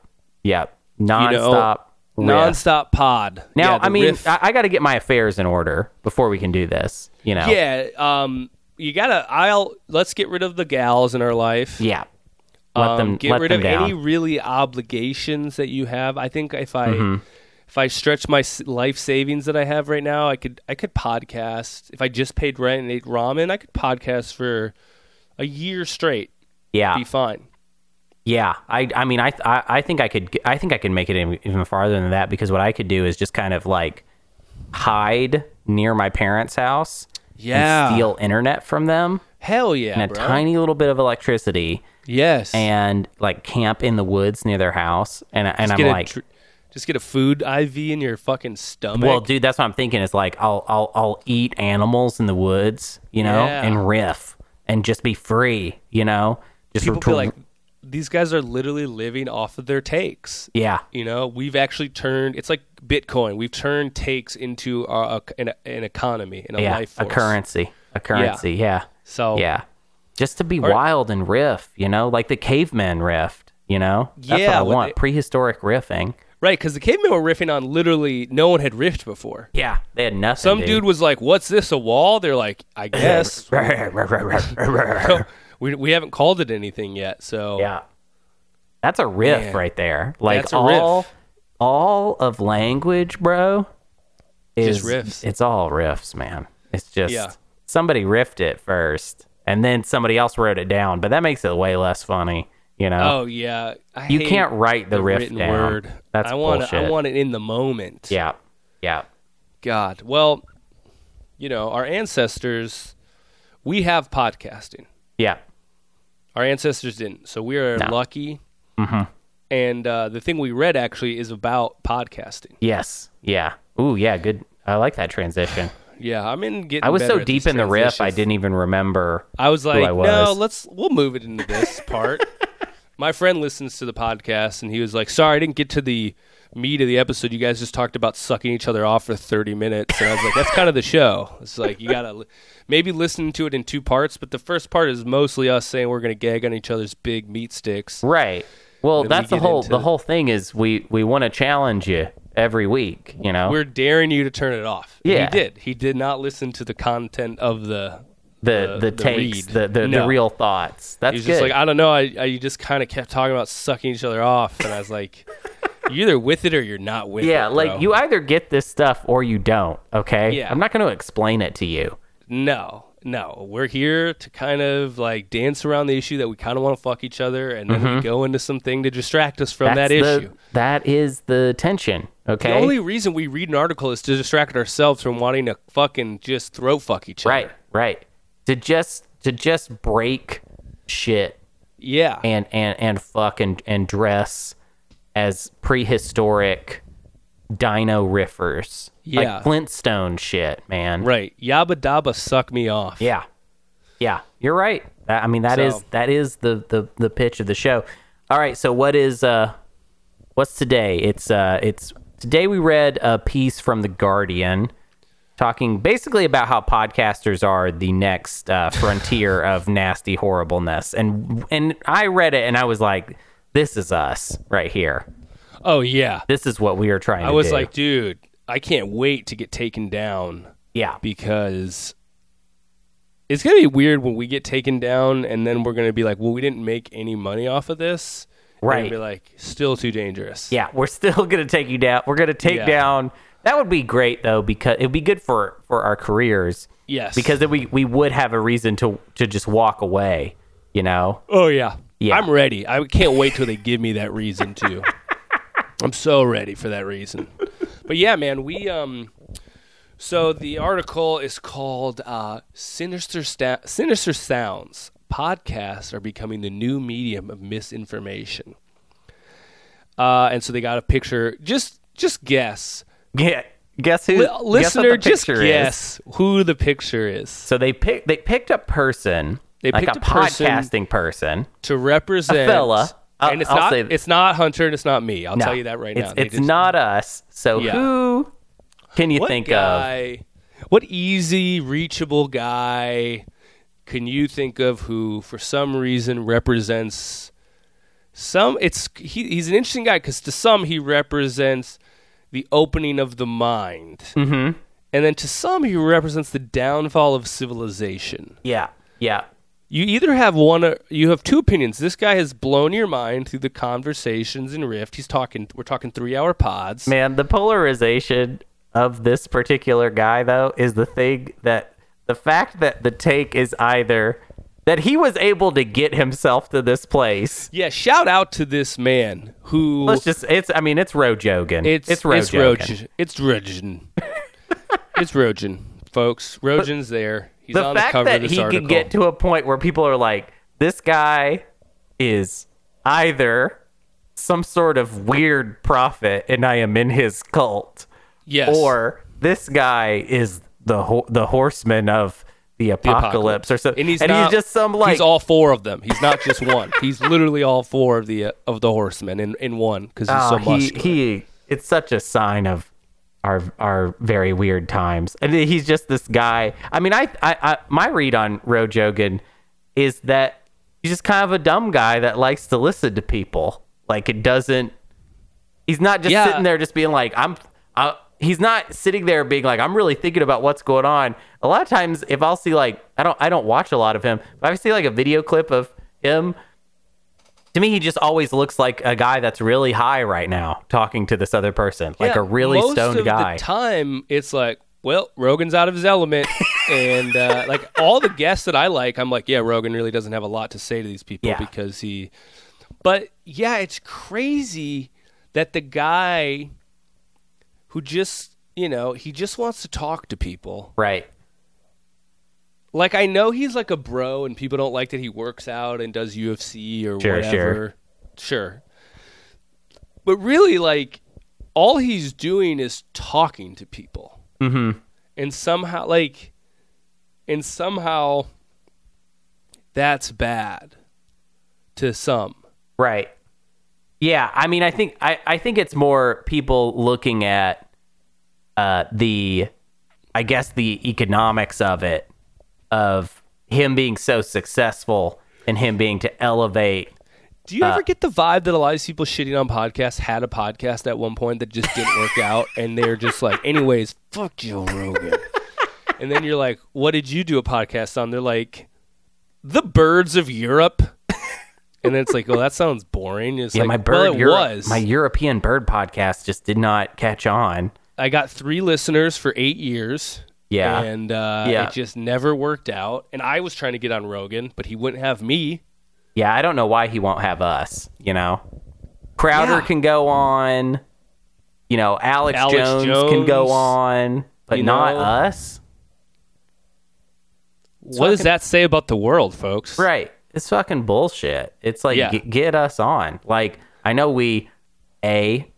Yeah. you Nonstop. know, riff. nonstop pod. Now, Yeah, I mean, riff- I, I got to get my affairs in order before we can do this. You know. yeah, um, you gotta. I'll let's get rid of the gals in our life. Yeah. Let um, them get rid them of down. any really obligations that you have. I think if I Mm-hmm. if I stretch my life savings that I have right now, I could I could podcast. If I just paid rent and ate ramen, I could podcast for a year straight. yeah. Be fine. Yeah. I. I mean, I, I. I think I could. I think I could make it even farther than that because what I could do is just kind of like hide near my parents' house. Yeah. And steal internet from them Hell yeah, and a bro. tiny little bit of electricity yes. and like camp in the woods near their house. And and I'm like. tr- just get a food IV in your fucking stomach. Well, dude, that's what I'm thinking. Is like I'll I'll I'll eat animals in the woods, you know, Yeah. and riff and just be free, you know. Just people be like, these guys are literally living off of their takes. yeah, You know, we've actually turned. It's like Bitcoin. We've turned takes into a, a- an, an economy and a yeah, life a currency, a currency, yeah, So yeah, just to be wild and riff, you know, like the cavemen riffed, you know. That's what Yeah, I want. they- Prehistoric riffing. Right, because the cavemen were riffing on literally no one had riffed before. Yeah, they had nothing. Some dude was like, "What's this? A wall?" They're like, "I [LAUGHS] guess." No, we we haven't called it anything yet. So Yeah. That's a riff Man. right there. Like That's a riff. all all of language, bro. Is, Just riffs. It's all riffs, man. It's just Yeah. somebody riffed it first and then somebody else wrote it down, but that makes it way less funny, you know. Oh yeah, I you can't write the, riff down. word. That's I want bullshit. I want it in the moment. yeah. Yeah. God. Well, you know, our ancestors, we have podcasting. Yeah. Our ancestors didn't. So we are No. lucky. Mm-hmm. And uh, the thing we read actually is about podcasting. Yes. Yeah. Ooh, yeah, good. I like that transition. [SIGHS] Yeah, I'm in getting. I was so deep in the riff, I didn't even remember. I was like, I no, let's we'll move it into this part. [LAUGHS] My friend listens to the podcast, and he was like, "Sorry, I didn't get to the meat of the episode. You guys just talked about sucking each other off for 30 minutes." And I was like, "That's kind of the show. It's like you gotta li- maybe listen to it in two parts, but the first part is mostly us saying we're gonna gag on each other's big meat sticks." Right. Well, Then we that's the whole into- the whole thing is we we want to challenge you every week, you know. We're daring you to turn it off. Yeah. he did. He did not listen to the content of the. The the- the, the takes, the the, the real thoughts. That's He's good. just like, I don't know. I, I you just kind of kept talking about sucking each other off, and I was like, [LAUGHS] "You're either with it or you're not with it." yeah, like you either get this stuff or you don't. Okay. Yeah. I'm not going to explain it to you. No, no. We're here to kind of like dance around the issue that we kind of want to fuck each other, and then we go into something to distract us from that Mm-hmm. That's the, issue. That is the tension. Okay. The only reason we read an article is to distract ourselves from wanting to fucking just throat fuck each right. other. Right. To just to just break shit Yeah. and and and fuck and and dress as prehistoric dino riffers. Yeah. Like Flintstone shit, man. right. Yabba dabba suck me off. Yeah, yeah, you're right. I mean, that is So- that is the, the the pitch of the show. All right, so what is uh, what's today? It's uh, it's today we read a piece from the Guardian talking basically about how podcasters are the next uh, [LAUGHS] frontier of nasty horribleness, and and I read it and I was like, this is us right here. Oh yeah. This is what we are trying I was do. like, dude, I can't wait to get taken down yeah, because it's gonna be weird when we get taken down and then we're gonna be like, well, we didn't make any money off of this. Right. be like, still too dangerous. yeah, we're still [LAUGHS] gonna take you down. We're gonna take Yeah. down. That would be great though, because it'd be good for for our careers. Yes. Because then we we would have a reason to to just walk away. You know. Oh yeah. Yeah. I'm ready. I can't wait till they give me that reason too. [LAUGHS] I'm so ready for that reason. But yeah, man, we um so the article is called uh Sinister Sta- Sinister Sounds. Podcasts are becoming the new medium of misinformation. Uh and so they got a picture just just guess. Yeah. Guess who? Guess listener, the just picture is. guess who the picture is So they picked they picked a person, They like picked a, a person- podcasting person. to represent A fella. I'll- and it's I'll not say- it's not Hunter and it's not me. I'll No, tell you that right it's, now. They It's just- not us. So Yeah. who can you what think of? guy, What easy, reachable guy can you think of who, for some reason, represents some? It's he, he's an interesting guy because to some he represents the opening of the mind, Mm-hmm. and then to some he represents the downfall of civilization. Yeah, yeah, You either have one, or you have two opinions. This guy has blown your mind through the conversations in Rift. He's talking. We're talking three-hour pods. man. The polarization of this particular guy, though, is the thing that the fact that the take is either that he was able to get himself to this place. Yeah, shout out to this man who Let's just it's I mean it's Rojogan. It's it's it's Rojogan. Rojan. It's Rojan. [LAUGHS] it's Rojan, folks. Rojan's there. He's the on the fact cover that of this he article. could get to a point where people are like, this guy is either some sort of weird prophet and I am in his cult, yes, or this guy is the ho- the horseman of the apocalypse, or something. and he's and not, he's just some like he's all four of them. He's not just one. he's literally all four of the uh, of the horsemen in in one because he's oh, so he muscular. he. It's such a sign of our our very weird times, and he's just this guy. I mean, I I, I my read on Rojogan is that he's just kind of a dumb guy that likes to listen to people. Like it doesn't. He's not just Yeah. sitting there just being like I'm. Uh, he's not sitting there being like I'm really thinking about what's going on. A lot of times, if I'll see like I don't I don't watch a lot of him, but I see like a video clip of him. To me, he just always looks like a guy that's really high right now, talking to this other person, like Yeah, a really stoned guy. The time it's like, well, Rogan's out of his element, [LAUGHS] and uh, like all the guests that I like, I'm like, yeah, Rogan really doesn't have a lot to say to these people Yeah. because he. But yeah, it's crazy that the guy who just you know he just wants to talk to people. right. Like I know he's like a bro, and people don't like that he works out and does UFC or Sure, whatever. Sure. But really, like all he's doing is talking to people, Mm-hmm. and somehow, like, and somehow, that's bad to some. Right. Yeah, I mean, I think I, I think it's more people looking at uh, the, I guess the economics of it, of him being so successful and him being to elevate. Do you Uh, ever get the vibe that a lot of people shitting on podcasts had a podcast at one point that just didn't work out, and they're just like, anyways, fuck Joe Rogan. and then you're like, what did you do a podcast on? They're like, the birds of Europe. And then it's like, oh, that sounds boring. It's Yeah, like, my bird, well, Euro- was. my European bird podcast just did not catch on. I got three listeners for eight years. Yeah. And uh, Yeah. it just never worked out. And I was trying to get on Rogan, but he wouldn't have me. Yeah, I don't know why he won't have us. You know, Crowder Yeah. can go on. You know, Alex, Alex Jones, can go on, but not know. us. what does that say about the world, folks? Right. It's fucking bullshit. It's like Yeah. g- get us on. Like I know we a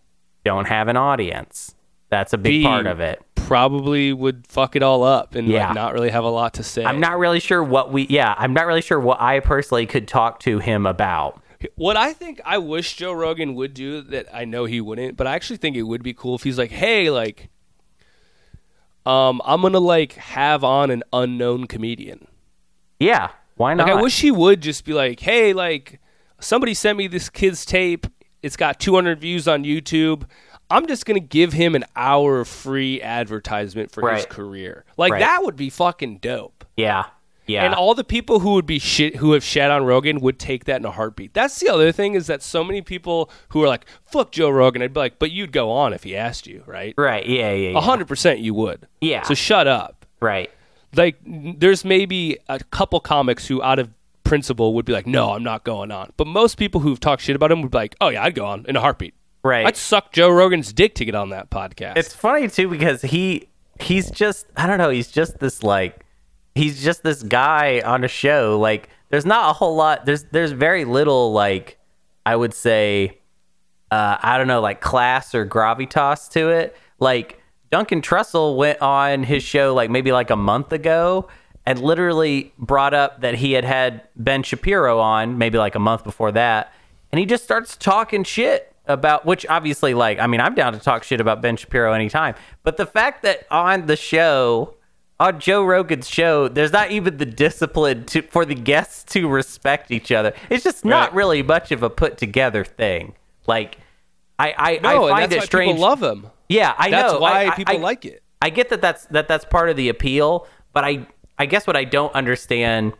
don't have an audience. That's a big B, part of it. Probably would fuck it all up and Yeah. like not really have a lot to say. I'm not really sure what we yeah, I'm not really sure what I personally could talk to him about. What I think I wish Joe Rogan would do that I know he wouldn't, but I actually think it would be cool if he's like, "Hey, like um I'm going to like have on an unknown comedian." Yeah, why not? Like I wish he would just be like, "Hey, like somebody sent me this kid's tape. It's got 200 views on YouTube. I'm just going to give him an hour of free advertisement for his career. Like Right. that would be fucking dope. Yeah. Yeah. And all the people who would be shit who have shat on Rogan would take that in a heartbeat. That's the other thing is that so many people who are like, "Fuck Joe Rogan," I'd be like, "But you'd go on if he asked you, right?" right. Yeah. Yeah. A yeah. hundred percent, you would. Yeah. So shut up. Right. Like, there's maybe a couple comics who, out of principle, would be like, "No, I'm not going on." But most people who've talked shit about him would be like, "Oh yeah, I'd go on in a heartbeat." Right. I'd suck Joe Rogan's dick to get on that podcast. It's funny too because he he's just I don't know he's just this like he's just this guy on a show like there's not a whole lot there's there's very little like I would say uh I don't know like class or gravitas to it like Duncan Trussell went on his show like maybe like a month ago and literally brought up that he had had Ben Shapiro on maybe like a month before that and he just starts talking shit about which obviously like I mean I'm down to talk shit about Ben Shapiro anytime but the fact that on the show on Joe Rogan's show there's not even the discipline to for the guests to respect each other it's just not Right. really much of a put together thing like I I, no, I find it strange people love him. Yeah I know. That's know why I- I- people I- like it. I get that that's that that's part of the appeal, but I I guess what I don't understand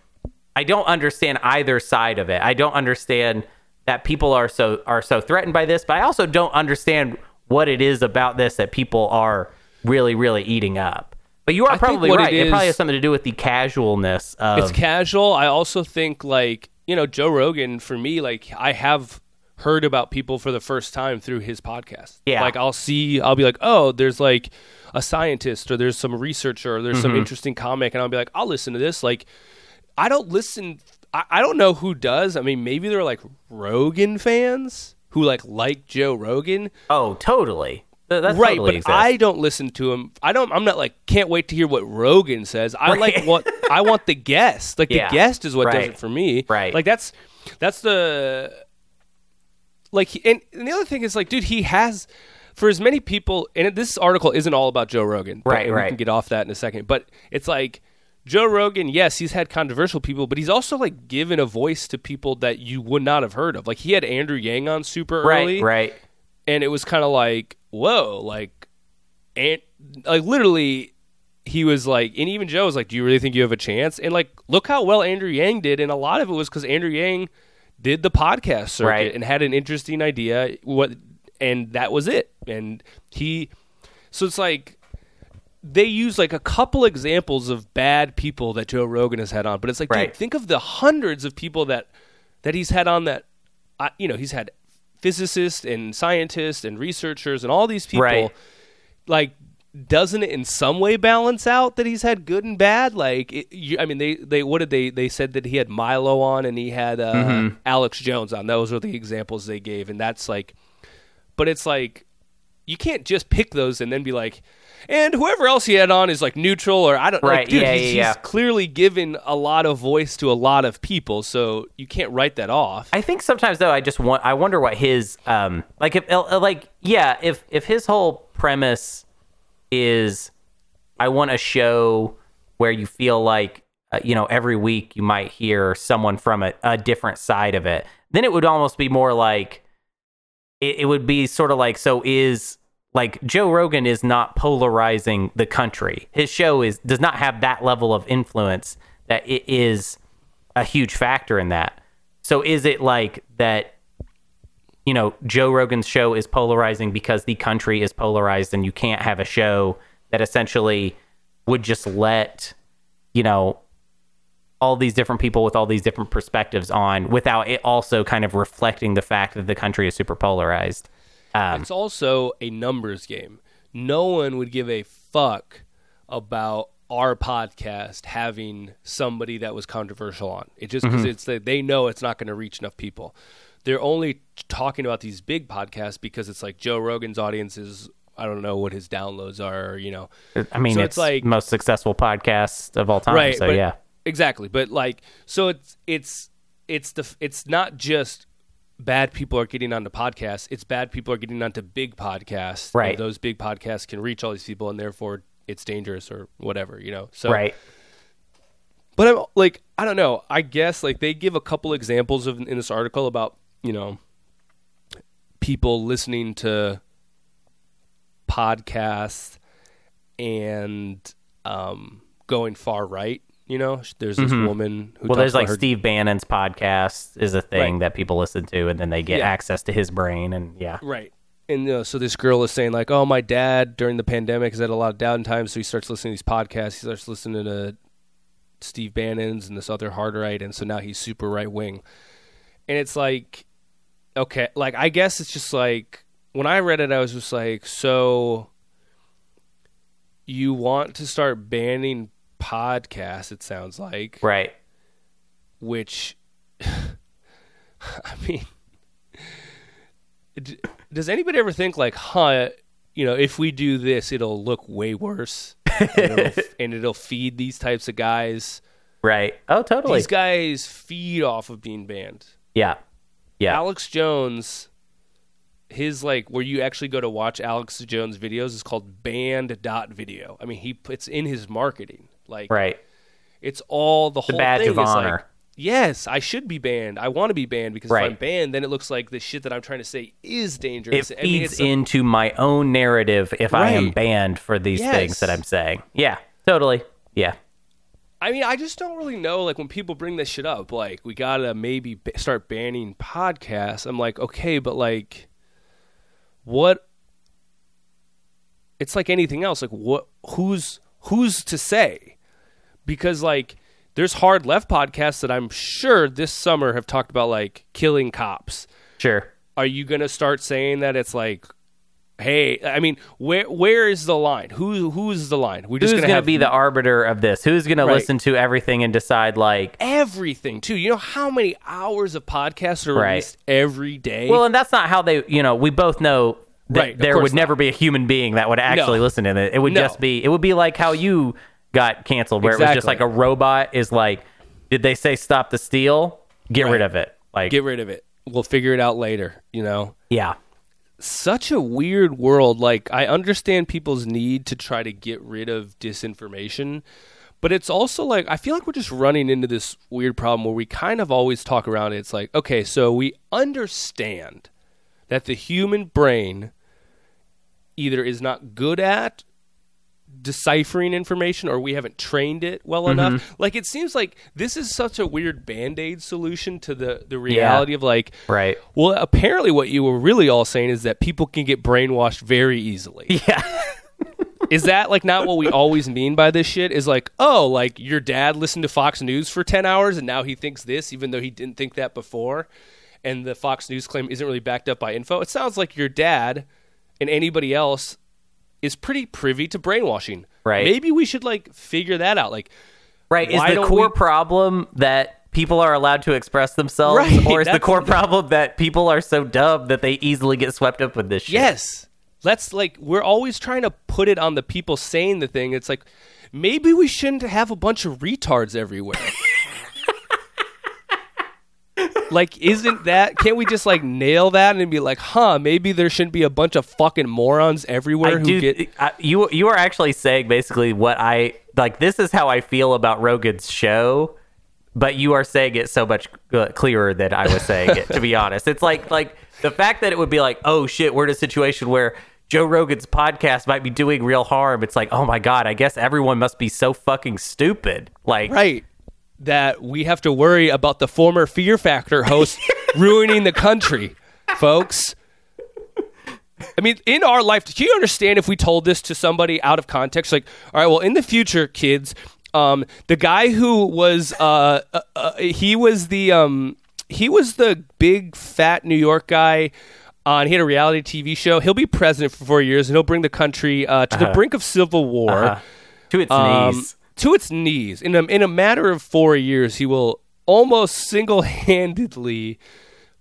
I don't understand either side of it. I don't understand that people are so are so threatened by this, but I also don't understand what it is about this that people are really really eating up. But you are think probably it right. It, probably has something to do with the casualness of it's casual. I also think like you know Joe Rogan for me like I have heard about people for the first time through his podcast. Yeah. like I'll see, I'll be like, oh, there's like a scientist or there's some researcher or there's Mm-hmm. some interesting comic, and I'll be like, I'll listen to this. Like, I don't listen. I, I don't know who does. I mean, maybe they're like Rogan fans who like like Joe Rogan. oh totally. That's right totally but exists. i don't listen to him i don't i'm not like can't wait to hear what rogan says i Right. like what i want the guest like [LAUGHS] Yeah. the guest is what does it for me Right. like that's that's the like he- and, and the other thing is like dude he has for as many people and this article isn't all about joe rogan but Right, we right. can get off that in a second but it's like Joe Rogan, yes, he's had controversial people, but he's also like given a voice to people that you would not have heard of. Like he had Andrew Yang on super early, right, right. and it was kind of like whoa like and like literally he was like and even joe was like do you really think you have a chance and like look how well andrew yang did and a lot of it was because andrew yang did the podcast circuit Right. and had an interesting idea what and that was it and he so it's like they use like a couple examples of bad people that Joe Rogan has had on, but it's like, Right. dude, think of the hundreds of people that that he's had on that. Uh, you know, he's had physicists and scientists and researchers and all these people. Right. Like, doesn't it in some way balance out that he's had good and bad? Like, it, you, I mean, they they what did they they said that he had Milo on and he had uh, Mm-hmm. Alex Jones on. Those were the examples they gave, and that's like, but it's like you can't just pick those and then be like, and whoever else he had on is like neutral or I don't Right, Like, dude, yeah, he's, yeah, yeah. he's clearly given a lot of voice to a lot of people, so you can't write that off. I think sometimes though I just want I wonder what his um like if uh, like yeah if if his whole premise is I want a show where you feel like uh, you know every week you might hear someone from a, a different side of it then it would almost be more like it, it would be sort of like so is like Joe Rogan is not polarizing the country. His show is does not have that level of influence that it is a huge factor in that. So is it like that you know Joe Rogan's show is polarizing because the country is polarized and you can't have a show that essentially would just let you know all these different people with all these different perspectives on without it also kind of reflecting the fact that the country is super polarized. Um, It's also a numbers game. No one would give a fuck about our podcast having somebody that was controversial on. It just because it's that they know it's not going to reach enough people. They're only talking about these big podcasts because it's like Joe Rogan's audience is I don't know what his downloads are, you know. I mean, So it's, it's like- most successful podcast of all time. right so yeah, exactly but like so it's it's it's the it's not just bad people are getting onto podcasts it's bad people are getting onto big podcasts Right. those big podcasts can reach all these people and therefore it's dangerous or whatever you know so right. But I'm like, I don't know. I guess like they give a couple examples of in this article about you know people listening to podcasts and um, going far right. You know, there's this woman who Well, there's like her- Steve Bannon's podcast is a thing Right. that people listen to, and then they get Yeah. access to his brain, and yeah, Right. And you know, so this girl is saying like, "Oh, my dad during the pandemic has had a lot of downtime, so he starts listening to these podcasts. He starts listening to Steve Bannon's and this other hard right, and so now he's super right wing." And it's like, okay, like I guess it's just like when I read it, I was just like, so you want to start banning podcasts? It sounds like, right. which [LAUGHS] I mean, does anybody ever think like, huh? You know, if we do this, it'll look way worse, and it'll, [LAUGHS] and it'll feed these types of guys. Right. Oh, totally. These guys feed off of being banned. yeah. Yeah. Alex Jones, his like where you actually go to watch Alex Jones videos is called banned dot video. I mean, he it's in his marketing. Like, right. it's all the The whole badge thing of is like, honor. yes, I should be banned. I want to be banned because if I'm banned, then it looks like the shit that I'm trying to say is dangerous. It I mean, feeds it's a- into my own narrative if I am banned for these things that I'm saying. Yeah. Totally. Yeah. I mean, I just don't really know. Like when people bring this shit up, like we gotta maybe b- start banning podcasts. I'm like, okay, but like, what? It's like anything else. Like what? Who's who's to say? Because like, there's hard left podcasts that I'm sure this summer have talked about like killing cops. Sure. Are you gonna start saying that it's like? Hey, I mean, where where is the line? Who who's the line? We're Who's just going gonna to have be the arbiter of this? Who's going to Right. listen to everything and decide like everything too. You know how many hours of podcasts are Right. released every day? Well, and that's not how they, you know, we both know that Right, there would not. never be a human being that would actually No. listen to it. It would No. just be, it would be like how you got canceled, where it was just like a robot is like, did they say stop the steal? Get rid of it. Like, Get rid of it. We'll figure it out later. You know, yeah. Such a weird world. Like I understand people's need to try to get rid of disinformation. But it's also like I feel like we're just running into this weird problem where we kind of always talk around it. It's like, okay, so we understand that the human brain either is not good at deciphering information or we haven't trained it well Mm-hmm. enough. Like it seems like this is such a weird band-aid solution to the the reality of like Right. well apparently what you were really all saying is that people can get brainwashed very easily. [LAUGHS] Yeah. is that like not what we always mean by this shit? Is like, oh, like your dad listened to Fox News for 10 hours and now he thinks this even though he didn't think that before and the Fox News claim isn't really backed up by info. It sounds like your dad and anybody else is pretty privy to brainwashing. Right. Maybe we should like figure that out. Like Right. Is the core we- problem that people are allowed to express themselves? [LAUGHS] Right, Or is the core problem that people are so dumb that they easily get swept up with this shit? Yes. Let's like we're always trying to put it on the people saying the thing. It's like maybe we shouldn't have a bunch of retards everywhere. [LAUGHS] like isn't that can't we just like nail that and be like, "Huh, maybe there shouldn't be a bunch of fucking morons everywhere I who do. get I, you you are actually saying basically what I like. This is how I feel about Rogan's show, but you are saying it so much uh, clearer than I was saying it. To be [LAUGHS] honest, it's like like the fact that it would be like, oh shit, we're in a situation where Joe Rogan's podcast might be doing real harm. It's like, oh my god, I guess everyone must be so fucking stupid. Like, right that we have to worry about the former Fear Factor host [LAUGHS] ruining the country, folks. I mean, in our life, do you understand if we told this to somebody out of context? Like, all right, well, in the future, kids, um, the guy who was, uh, uh, uh, he was the, um, he was the big fat New York guy. On he had a reality TV show. He'll be president for four years, and he'll bring the country uh, to the brink of civil war to its um, knees. To its knees. In a, in a matter of four years, he will almost single handedly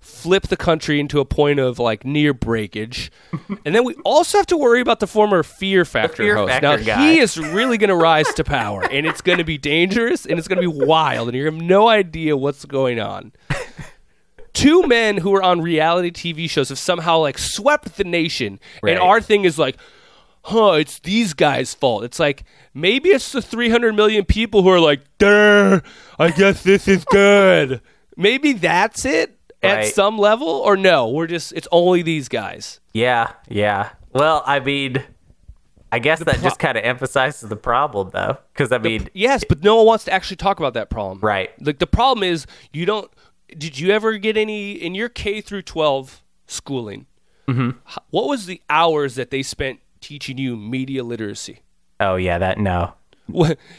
flip the country into a point of like near breakage. [LAUGHS] and then we also have to worry about the former Fear Factor Fear host. Factor now guy. he is really going to rise to power, and it's going to be dangerous, and it's going to be wild, and you have no idea what's going on. Two men who are on reality TV shows have somehow like swept the nation, Right. and our thing is like, huh, it's these guys' fault. It's like maybe it's the 300 million people who are like, "Duh, I guess this is good." [LAUGHS] maybe that's it at Right. some level, or no, we're just it's only these guys. Yeah, yeah. Well, I mean, I guess that pro- just kind of emphasizes the problem, though, because I mean, Yes, but no one wants to actually talk about that problem. Right. Like the problem is you don't. Did you ever get any in your K through 12 schooling? Mm-hmm. What was the hours that they spent teaching you media literacy? oh yeah, that no,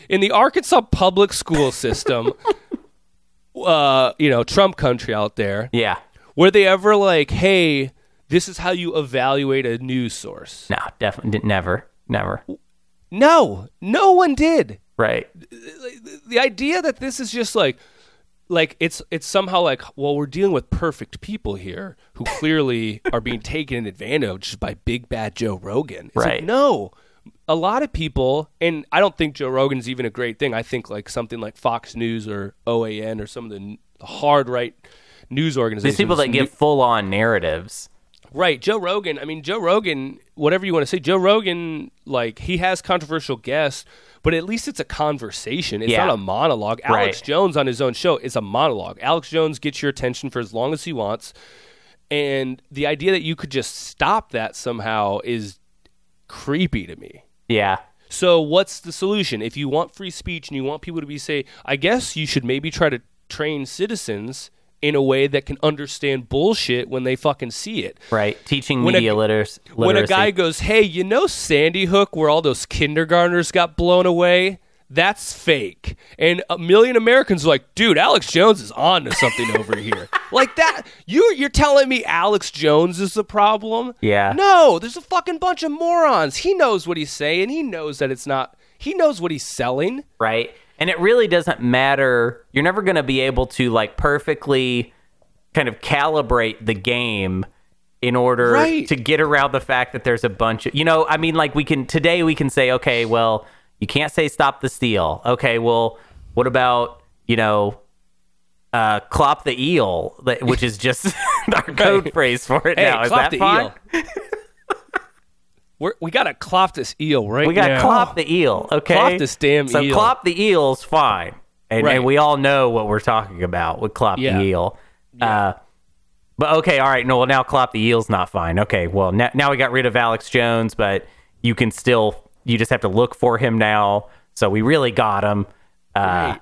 in the Arkansas public school system, [LAUGHS] uh, you know, Trump country out there, yeah, were they ever like, hey, this is how you evaluate a news source? no, definitely never, never. No, no one did. Right. The idea that this is just like, like it's it's somehow like, well, we're dealing with perfect people here who [LAUGHS] clearly are being taken advantage of just by big bad Joe Rogan. It's like, Right. no, a lot of people, and I don't think Joe Rogan's even a great thing. I think like something like Fox News or OAN or some of the hard right news organizations. These people that give full on narratives. Right, Joe Rogan. I mean, Joe Rogan. Whatever you want to say, Joe Rogan. Like he has controversial guests, but at least it's a conversation. It's Yeah. not a monologue. Alex Right. Jones on his own show is a monologue. Alex Jones gets your attention for as long as he wants, and the idea that you could just stop that somehow is creepy to me. Yeah. So what's the solution? If you want free speech and you want people to be say, I guess you should maybe try to train citizens in a way that can understand bullshit when they fucking see it. Right. Teaching When a- media literacy. When a guy goes, "Hey, you know Sandy Hook where all those kindergartners got blown away?" That's fake. And a million Americans are like, "Dude, Alex Jones is on to something over [LAUGHS] here." Like that. You you're telling me Alex Jones is the problem? Yeah. No, there's a fucking bunch of morons. He knows what he's saying. He knows that it's not he knows what he's selling. right? And it really doesn't matter. You're never going to be able to like perfectly kind of calibrate the game in order Right. to get around the fact that there's a bunch of, you know, I mean, like we can, today we can say, okay, well, you can't say stop the steal. Okay, well, what about, you know, uh, clop the eel, which is just [LAUGHS] our code Right. phrase for it Hey, now. Is that the fine? eel. [LAUGHS] We're, we gotta clop this eel right We got to now. clop the eel, okay? Clop this damn so eel. So clop the eel's fine, and, Right. and we all know what we're talking about with clop Yeah. the eel. Uh, but okay, all right, no, well now clop the eel's not fine. Okay, well now now we got rid of Alex Jones, but you can still you just have to look for him now. So we really got him. Uh, Right.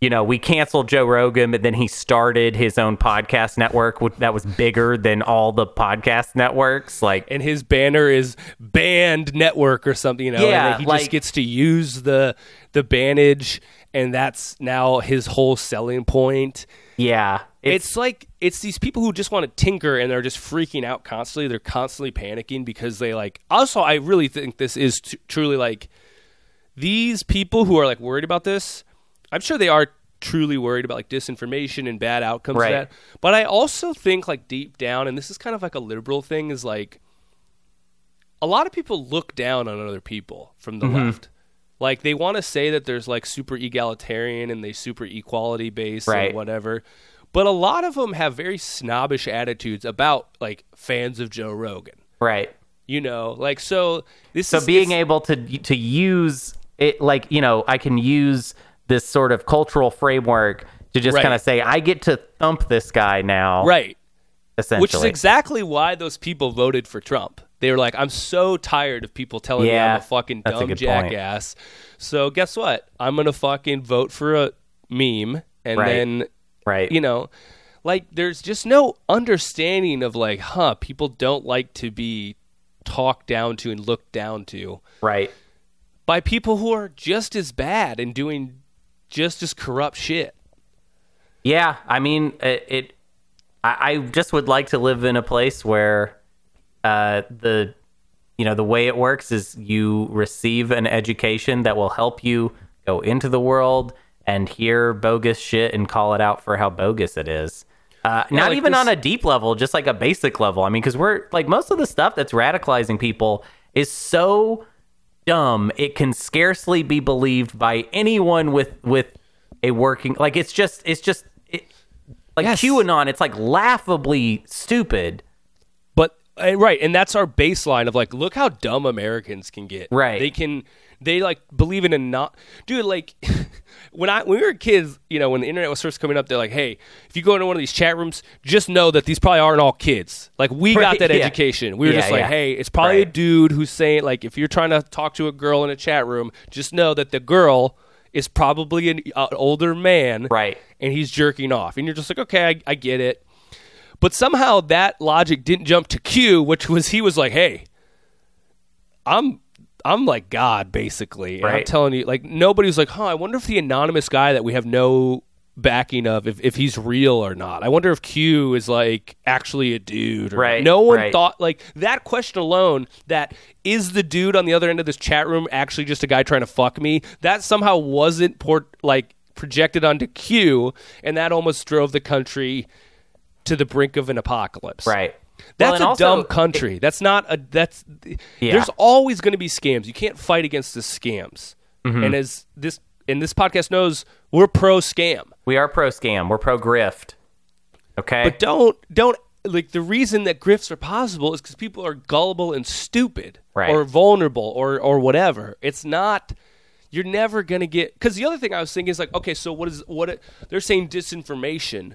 You know, we canceled Joe Rogan, but then he started his own podcast network that was bigger than all the podcast networks. Like, and his banner is banned network or something you know Yeah, and he like- just gets to use the the bandage and that's now his whole selling point yeah, it's, like it's these people who just want to tinker and they're just freaking out constantly they're constantly panicking because they like also i really think this is t- truly like these people who are like worried about this i'm sure they are truly worried about like disinformation and bad outcomes Right. that but i also think like deep down and this is kind of like a liberal thing is like a lot of people look down on other people from the Mm-hmm. left like they want to say that there's like super egalitarian and they super equality based Right. and whatever but a lot of them have very snobbish attitudes about like fans of joe rogan right. you know like so this is so is being able to to use it like you know i can use this sort of cultural framework to just Right. kind of say i get to thump this guy now right essentially which is exactly why those people voted for Trump. They were like, "I'm so tired of people telling me I'm a fucking that's a dumb point. jackass." So guess what? I'm gonna fucking vote for a meme, and Right. then right you know, like there's just no understanding of like, huh? People don't like to be talked down to and looked down to right by people who are just as bad and doing just as corrupt shit. yeah i mean it, it I, I just would like to live in a place where uh the you know the way it works is you receive an education that will help you go into the world and hear bogus shit and call it out for how bogus it is uh, not like even this- on a deep level just like a basic level i mean because we're like most of the stuff that's radicalizing people is so dumb it can scarcely be believed by anyone with with a working like it's just it's just it, like Yes. qanon it's like laughably stupid But Uh, right, and that's our baseline of like, look how dumb Americans can get. Right. they can they like believe in a not, dude. Like [LAUGHS] when I when we were kids, you know, when the internet was first coming up, they're like, hey, if you go into one of these chat rooms, just know that these probably aren't all kids. Like we got that yeah. education. We were Yeah, just like, yeah. hey, it's probably a dude who's saying like, if you're trying to talk to a girl in a chat room, just know that the girl is probably an uh, older man, Right. and he's jerking off, and you're just like, okay, I, I get it. But somehow that logic didn't jump to Q, which was he was like, "Hey, I'm I'm like God basically." And I'm telling you, like nobody was like, "Huh, I wonder if the anonymous guy that we have no backing of if, if he's real or not. I wonder if Q is like actually a dude." Or not." Right, No one right. thought like that question alone. That is the dude on the other end of this chat room actually just a guy trying to fuck me? That somehow wasn't port like projected onto Q, and that almost drove the country to the brink of an apocalypse. Right. That's Well, a also- dumb country. that's not a that's Yeah. there's always going to be scams. You can't fight against the scams. Mm-hmm. And as this and this podcast knows, we're pro scam. We are pro scam. We're pro grift. Okay. But don't don't like the reason that grifts are possible is cuz people are gullible and stupid Right. or vulnerable or or whatever. It's not you're never going to get cuz the other thing I was thinking is like okay, so what is what they're saying disinformation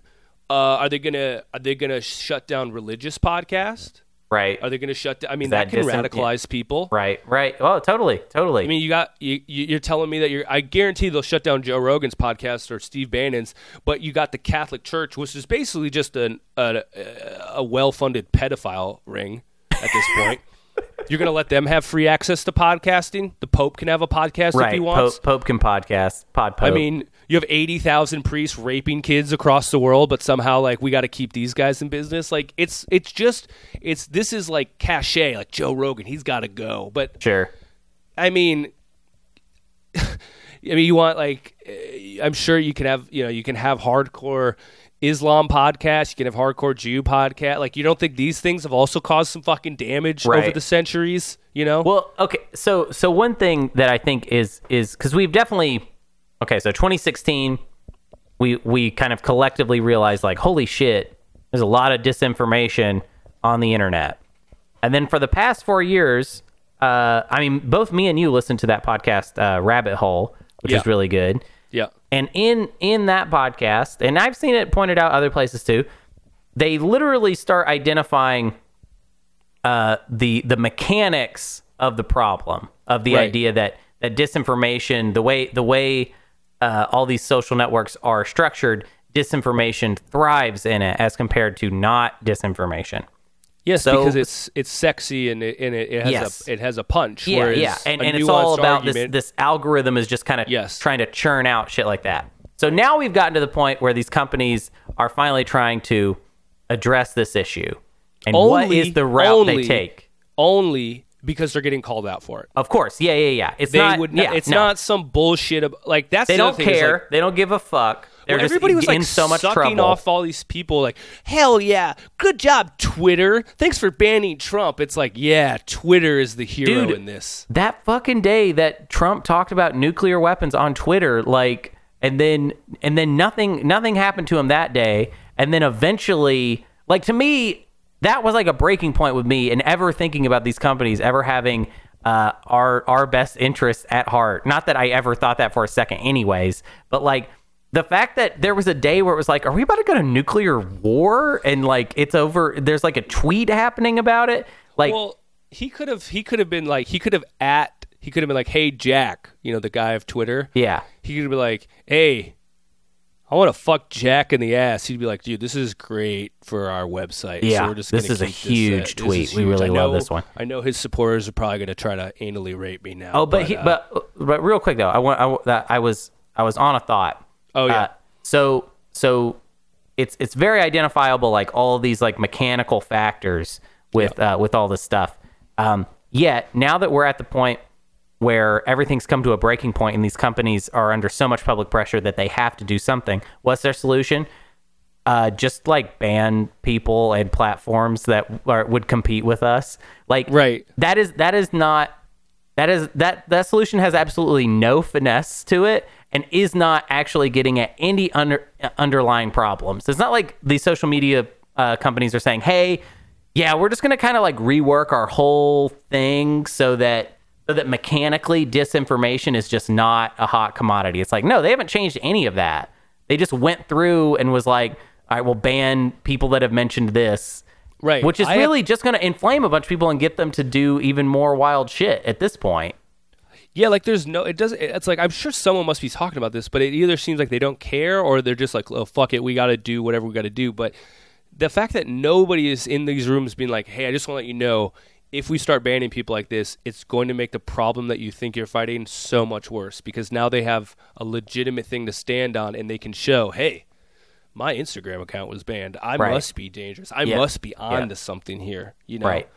uh, are they gonna are they gonna shut down religious podcast? right. Are they going to shut down? I mean, that that, can radicalize people. right. Right. Oh, totally. Totally. I mean, you got you, you- you're telling me that you're. I guarantee they'll shut down Joe Rogan's podcast or Steve Bannon's, but you got the Catholic Church, which is basically just an, a a well-funded pedophile ring at this point. [LAUGHS] you're going to let them have free access to podcasting. The Pope can have a podcast right. if he wants. Pope, Pope can podcast. Pod Pope. I mean, you have eighty thousand priests raping kids across the world, but somehow like we got to keep these guys in business. Like it's it's just it's this is like cachet. Like Joe Rogan, he's got to go. But sure. I mean, [LAUGHS] I mean, you want like eh, I'm sure you can have you know you can have hardcore Islam podcast, you can have hardcore Jew podcast. Like you don't think these things have also caused some fucking damage over the centuries? You know? Well, okay. So so one thing that I think is is because we've definitely okay. So 2016, we we kind of collectively realized like, holy shit, there's a lot of disinformation on the internet. And then for the past four years, uh, I mean, both me and you listened to that podcast, uh, Rabbit Hole, which Yeah. is really good. yeah. And in in that podcast, and I've seen it pointed out other places too, they literally start identifying uh, the the mechanics of the problem of the Right. idea that that disinformation, the way the way uh, all these social networks are structured, disinformation thrives in it as compared to not disinformation. Yes, So- because it's it's sexy and it, and it, it has Yes. a it has a punch. Yeah, whereas yeah, and, and it's all about this argument- this algorithm is just kind of Yes. trying to churn out shit like that. So now we've gotten to the point where these companies are finally trying to address this issue. And what Only- is the route only- they take? only because they're getting called out for it. Of course, yeah, yeah, yeah. It's They not. would not, yeah, it's no. not some bullshit. Ab- like that's They the don't care. like, they don't give a fuck. They're Well, just everybody was in like so much sucking trouble. off all these people. Like, hell yeah, good job, Twitter. Thanks for banning Trump. It's like, yeah, Twitter is the hero Dude. in this. that fucking day that Trump talked about nuclear weapons on Twitter, like, and then and then nothing nothing happened to him that day, and then eventually, like to me, that was like a breaking point with me, and ever thinking about these companies ever having uh, our our best interests at heart. Not that I ever thought that for a second, anyways, but like. The fact that there was a day where it was like, are we about to go to nuclear war? And like, it's over. There's like a tweet happening about it. Like, Well, he could have he could have been like he could have at he could have been like, hey Jack, you know the guy of Twitter. yeah. He could have been like, hey. I want to fuck Jack in the ass. He'd be like, "Dude, this is great for our website. Yeah, so we're just this is a this, huge this is tweet. We huge. really I love this one. I know his supporters are probably going to try to anally rape me now. Oh, but he, uh, but but real quick though, I want I, that I was I was on a thought. Oh, yeah. Uh, so so it's it's very identifiable, like all these like mechanical factors with uh, with all this stuff. Um, yet now that we're at the point where everything's come to a breaking point and these companies are under so much public pressure that they have to do something, what's their solution? uh, just like ban people and platforms that are, would compete with us. Like, Right. That is that is not that is that that solution has absolutely no finesse to it and is not actually getting at any under underlying problems. It's not like these social media uh, companies are saying, "Hey, yeah, we're just gonna kind of like rework our whole thing so that so that mechanically disinformation is just not a hot commodity. It's like no, they haven't changed any of that. They just went through and was like, all right, we'll ban people that have mentioned this. Right. Which is I have- really just going to inflame a bunch of people and get them to do even more wild shit at this point. Yeah, like there's no. It doesn't. It's like I'm sure someone must be talking about this, but it either seems like they don't care or they're just like, oh fuck it, we got to do whatever we got to do. But the fact that nobody is in these rooms being like, hey, I just want to let you know, if we start banning people like this, it's going to make the problem that you think you're fighting so much worse because now they have a legitimate thing to stand on and they can show, hey, my Instagram account was banned. I Right. must be dangerous. I Yeah. must be on Yeah. to something here. You know, Right.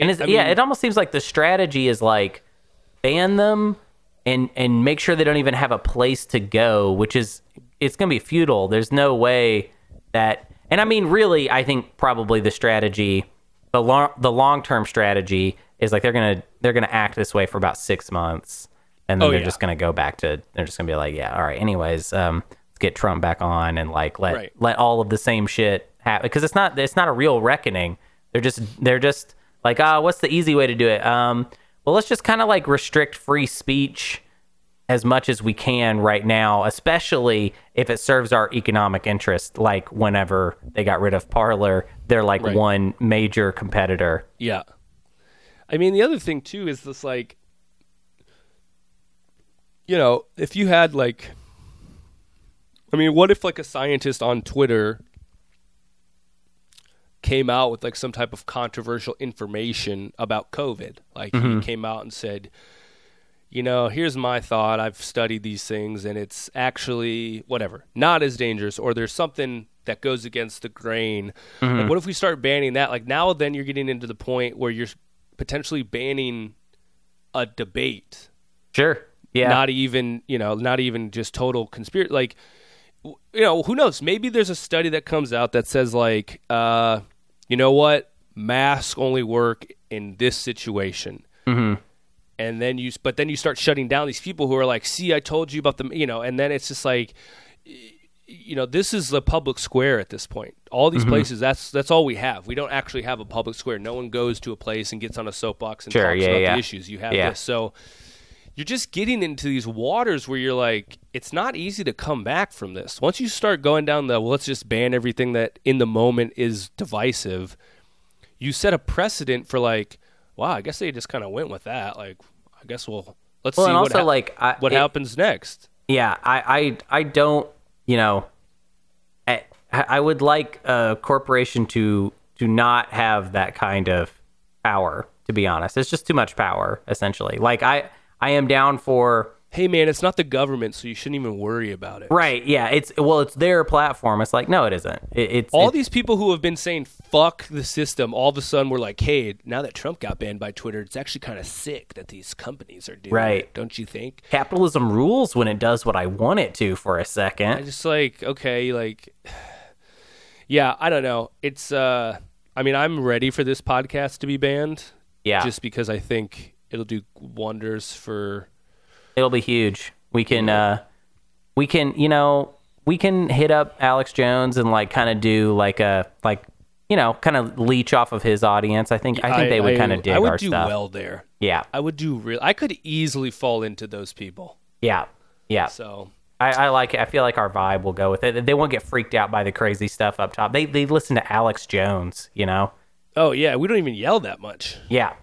And it's, I yeah, mean- it almost seems like the strategy is like ban them and and make sure they don't even have a place to go, which is it's going to be futile. There's no way that and I mean really I think probably the strategy the long the long-term strategy is like they're going to they're to act this way for about 6 months and then Oh, they're yeah. just going to go back to they're just going to be like, yeah, all right, anyways, um let's get Trump back on and like let Right. let all of the same shit happen because it's not it's not a real reckoning. They're just they're just like, ah, what's the easy way to do it? Um, well, let's just kind of like restrict free speech as much as we can right now, especially if it serves our economic interest. Like whenever they got rid of Parler, they're like Right. one major competitor. Yeah. I mean, the other thing too is this like, you know, if you had like, I mean, what if like a scientist on Twitter came out with like some type of controversial information about COVID? Like he mm-hmm. came out and said, you know, here's my thought. I've studied these things and it's actually whatever, not as dangerous, or there's something that goes against the grain. Like, what if we start banning that? Like, now then you're getting into the point where you're potentially banning a debate, Sure. Yeah. not even, you know, not even just total conspiracy. Like, you know, who knows? Maybe there's a study that comes out that says, like, uh, you know what? Masks only work in this situation and then you but then you start shutting down these people who are like see i told you about them you know and then it's just like you know this is the public square at this point. All these mm-hmm. places that's that's all we have. We don't actually have a public square. No one goes to a place and gets on a soapbox and Sure, talks yeah, about yeah. the issues. You have Yeah. this. So you're just getting into these waters where you're like it's not easy to come back from this. Once you start going down the well, let's just ban everything that in the moment is divisive you set a precedent for like wow i guess they just kind of went with that like i guess we'll let's Well, see what, also, hap- like, I- what it- happens next Yeah, I, I, I don't, you know, I, I would like a corporation to to not have that kind of power. To be honest, it's just too much power. Essentially, like I, I am down for hey man it's not the government so you shouldn't even worry about it right. Yeah, it's well, it's their platform. It's like no, it isn't. It, it's all it- these people who have been saying fuck the system all of a sudden were like hey now that trump got banned by twitter it's actually kind of sick that these companies are doing Right. it don't you think capitalism rules when it does what I want it to. For a second, just like okay, like [SIGHS] yeah, I don't know. It's uh I mean, I'm ready for this podcast to be banned yeah, just because I think it'll do wonders for it'll be huge. We can, uh, we can, you know, we can hit up Alex Jones and like kind of do like a like, you know, kind of leech off of his audience. I think I think they would kind of dig I would our do stuff. well there. Yeah, I would do real I could easily fall into those people. yeah, yeah. So I, I like it. I feel like our vibe will go with it. They won't get freaked out by the crazy stuff up top. They they listen to Alex Jones, you know. Oh yeah, we don't even yell that much. Yeah.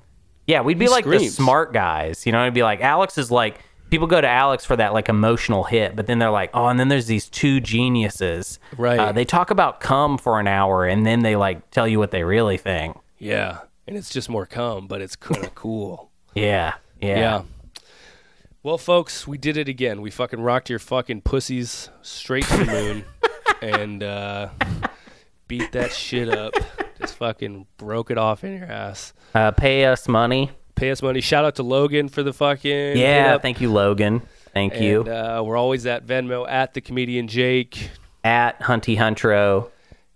Yeah, we'd be He like the smart guys. You know, it'd be like Alex is like people go to Alex for that like emotional hit, but then they're like, oh, and then there's these two geniuses. Right. Uh, they talk about cum for an hour and then they like tell you what they really think. Yeah. And it's just more cum, but it's kind of cool. [LAUGHS] Yeah. Yeah. Yeah. Well, folks, we did it again. We fucking rocked your fucking pussies straight to the moon [LAUGHS] and uh, beat that shit up. Just fucking broke it off in your ass. Uh, pay us money. Pay us money. Shout out to Logan for the fucking Yeah. Thank you, Logan. Thank And, you. Uh, we're always at Venmo at the comedian Jake. At Hunty Huntro.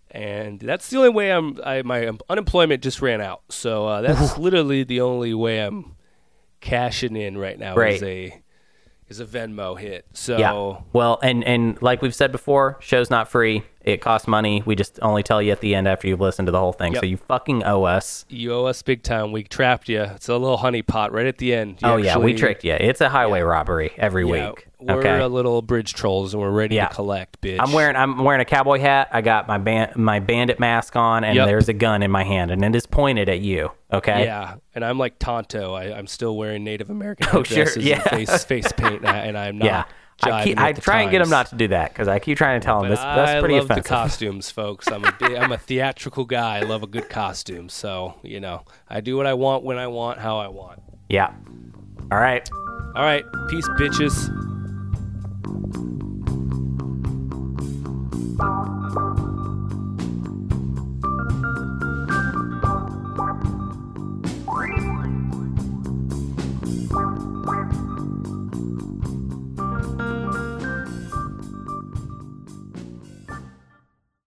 and that's the only way I'm. I, my unemployment just ran out, so uh, that's [LAUGHS] literally the only way I'm cashing in right now. Right. Is a is a Venmo hit. So Yeah. Well, and and like we've said before, show's not free. It costs money. We just only tell you at the end after you've listened to the whole thing. Yep. So you fucking owe us. you owe us big time. We trapped you. It's a little honeypot right at the end. You oh yeah, we tricked you. It's a highway robbery every Yeah, week. We're okay. a little bridge trolls and we're ready Yeah. to collect, bitch. I'm wearing I'm wearing a cowboy hat. I got my band my bandit mask on, and Yep. there's a gun in my hand, and it is pointed at you. Okay. Yeah, and I'm like Tonto. I, I'm still wearing Native American [LAUGHS] Oh, sure, yeah. face face paint, and I- and I'm [LAUGHS] not. Yeah. I, keep, I the try and get them not to do that because I keep trying to tell them But this. That's I pretty love offensive. the [LAUGHS] costumes, folks. I'm a big, I'm a theatrical guy. I love a good costume. So you know, I do what I want when I want, how I want. Yeah. All right. All right, peace, bitches.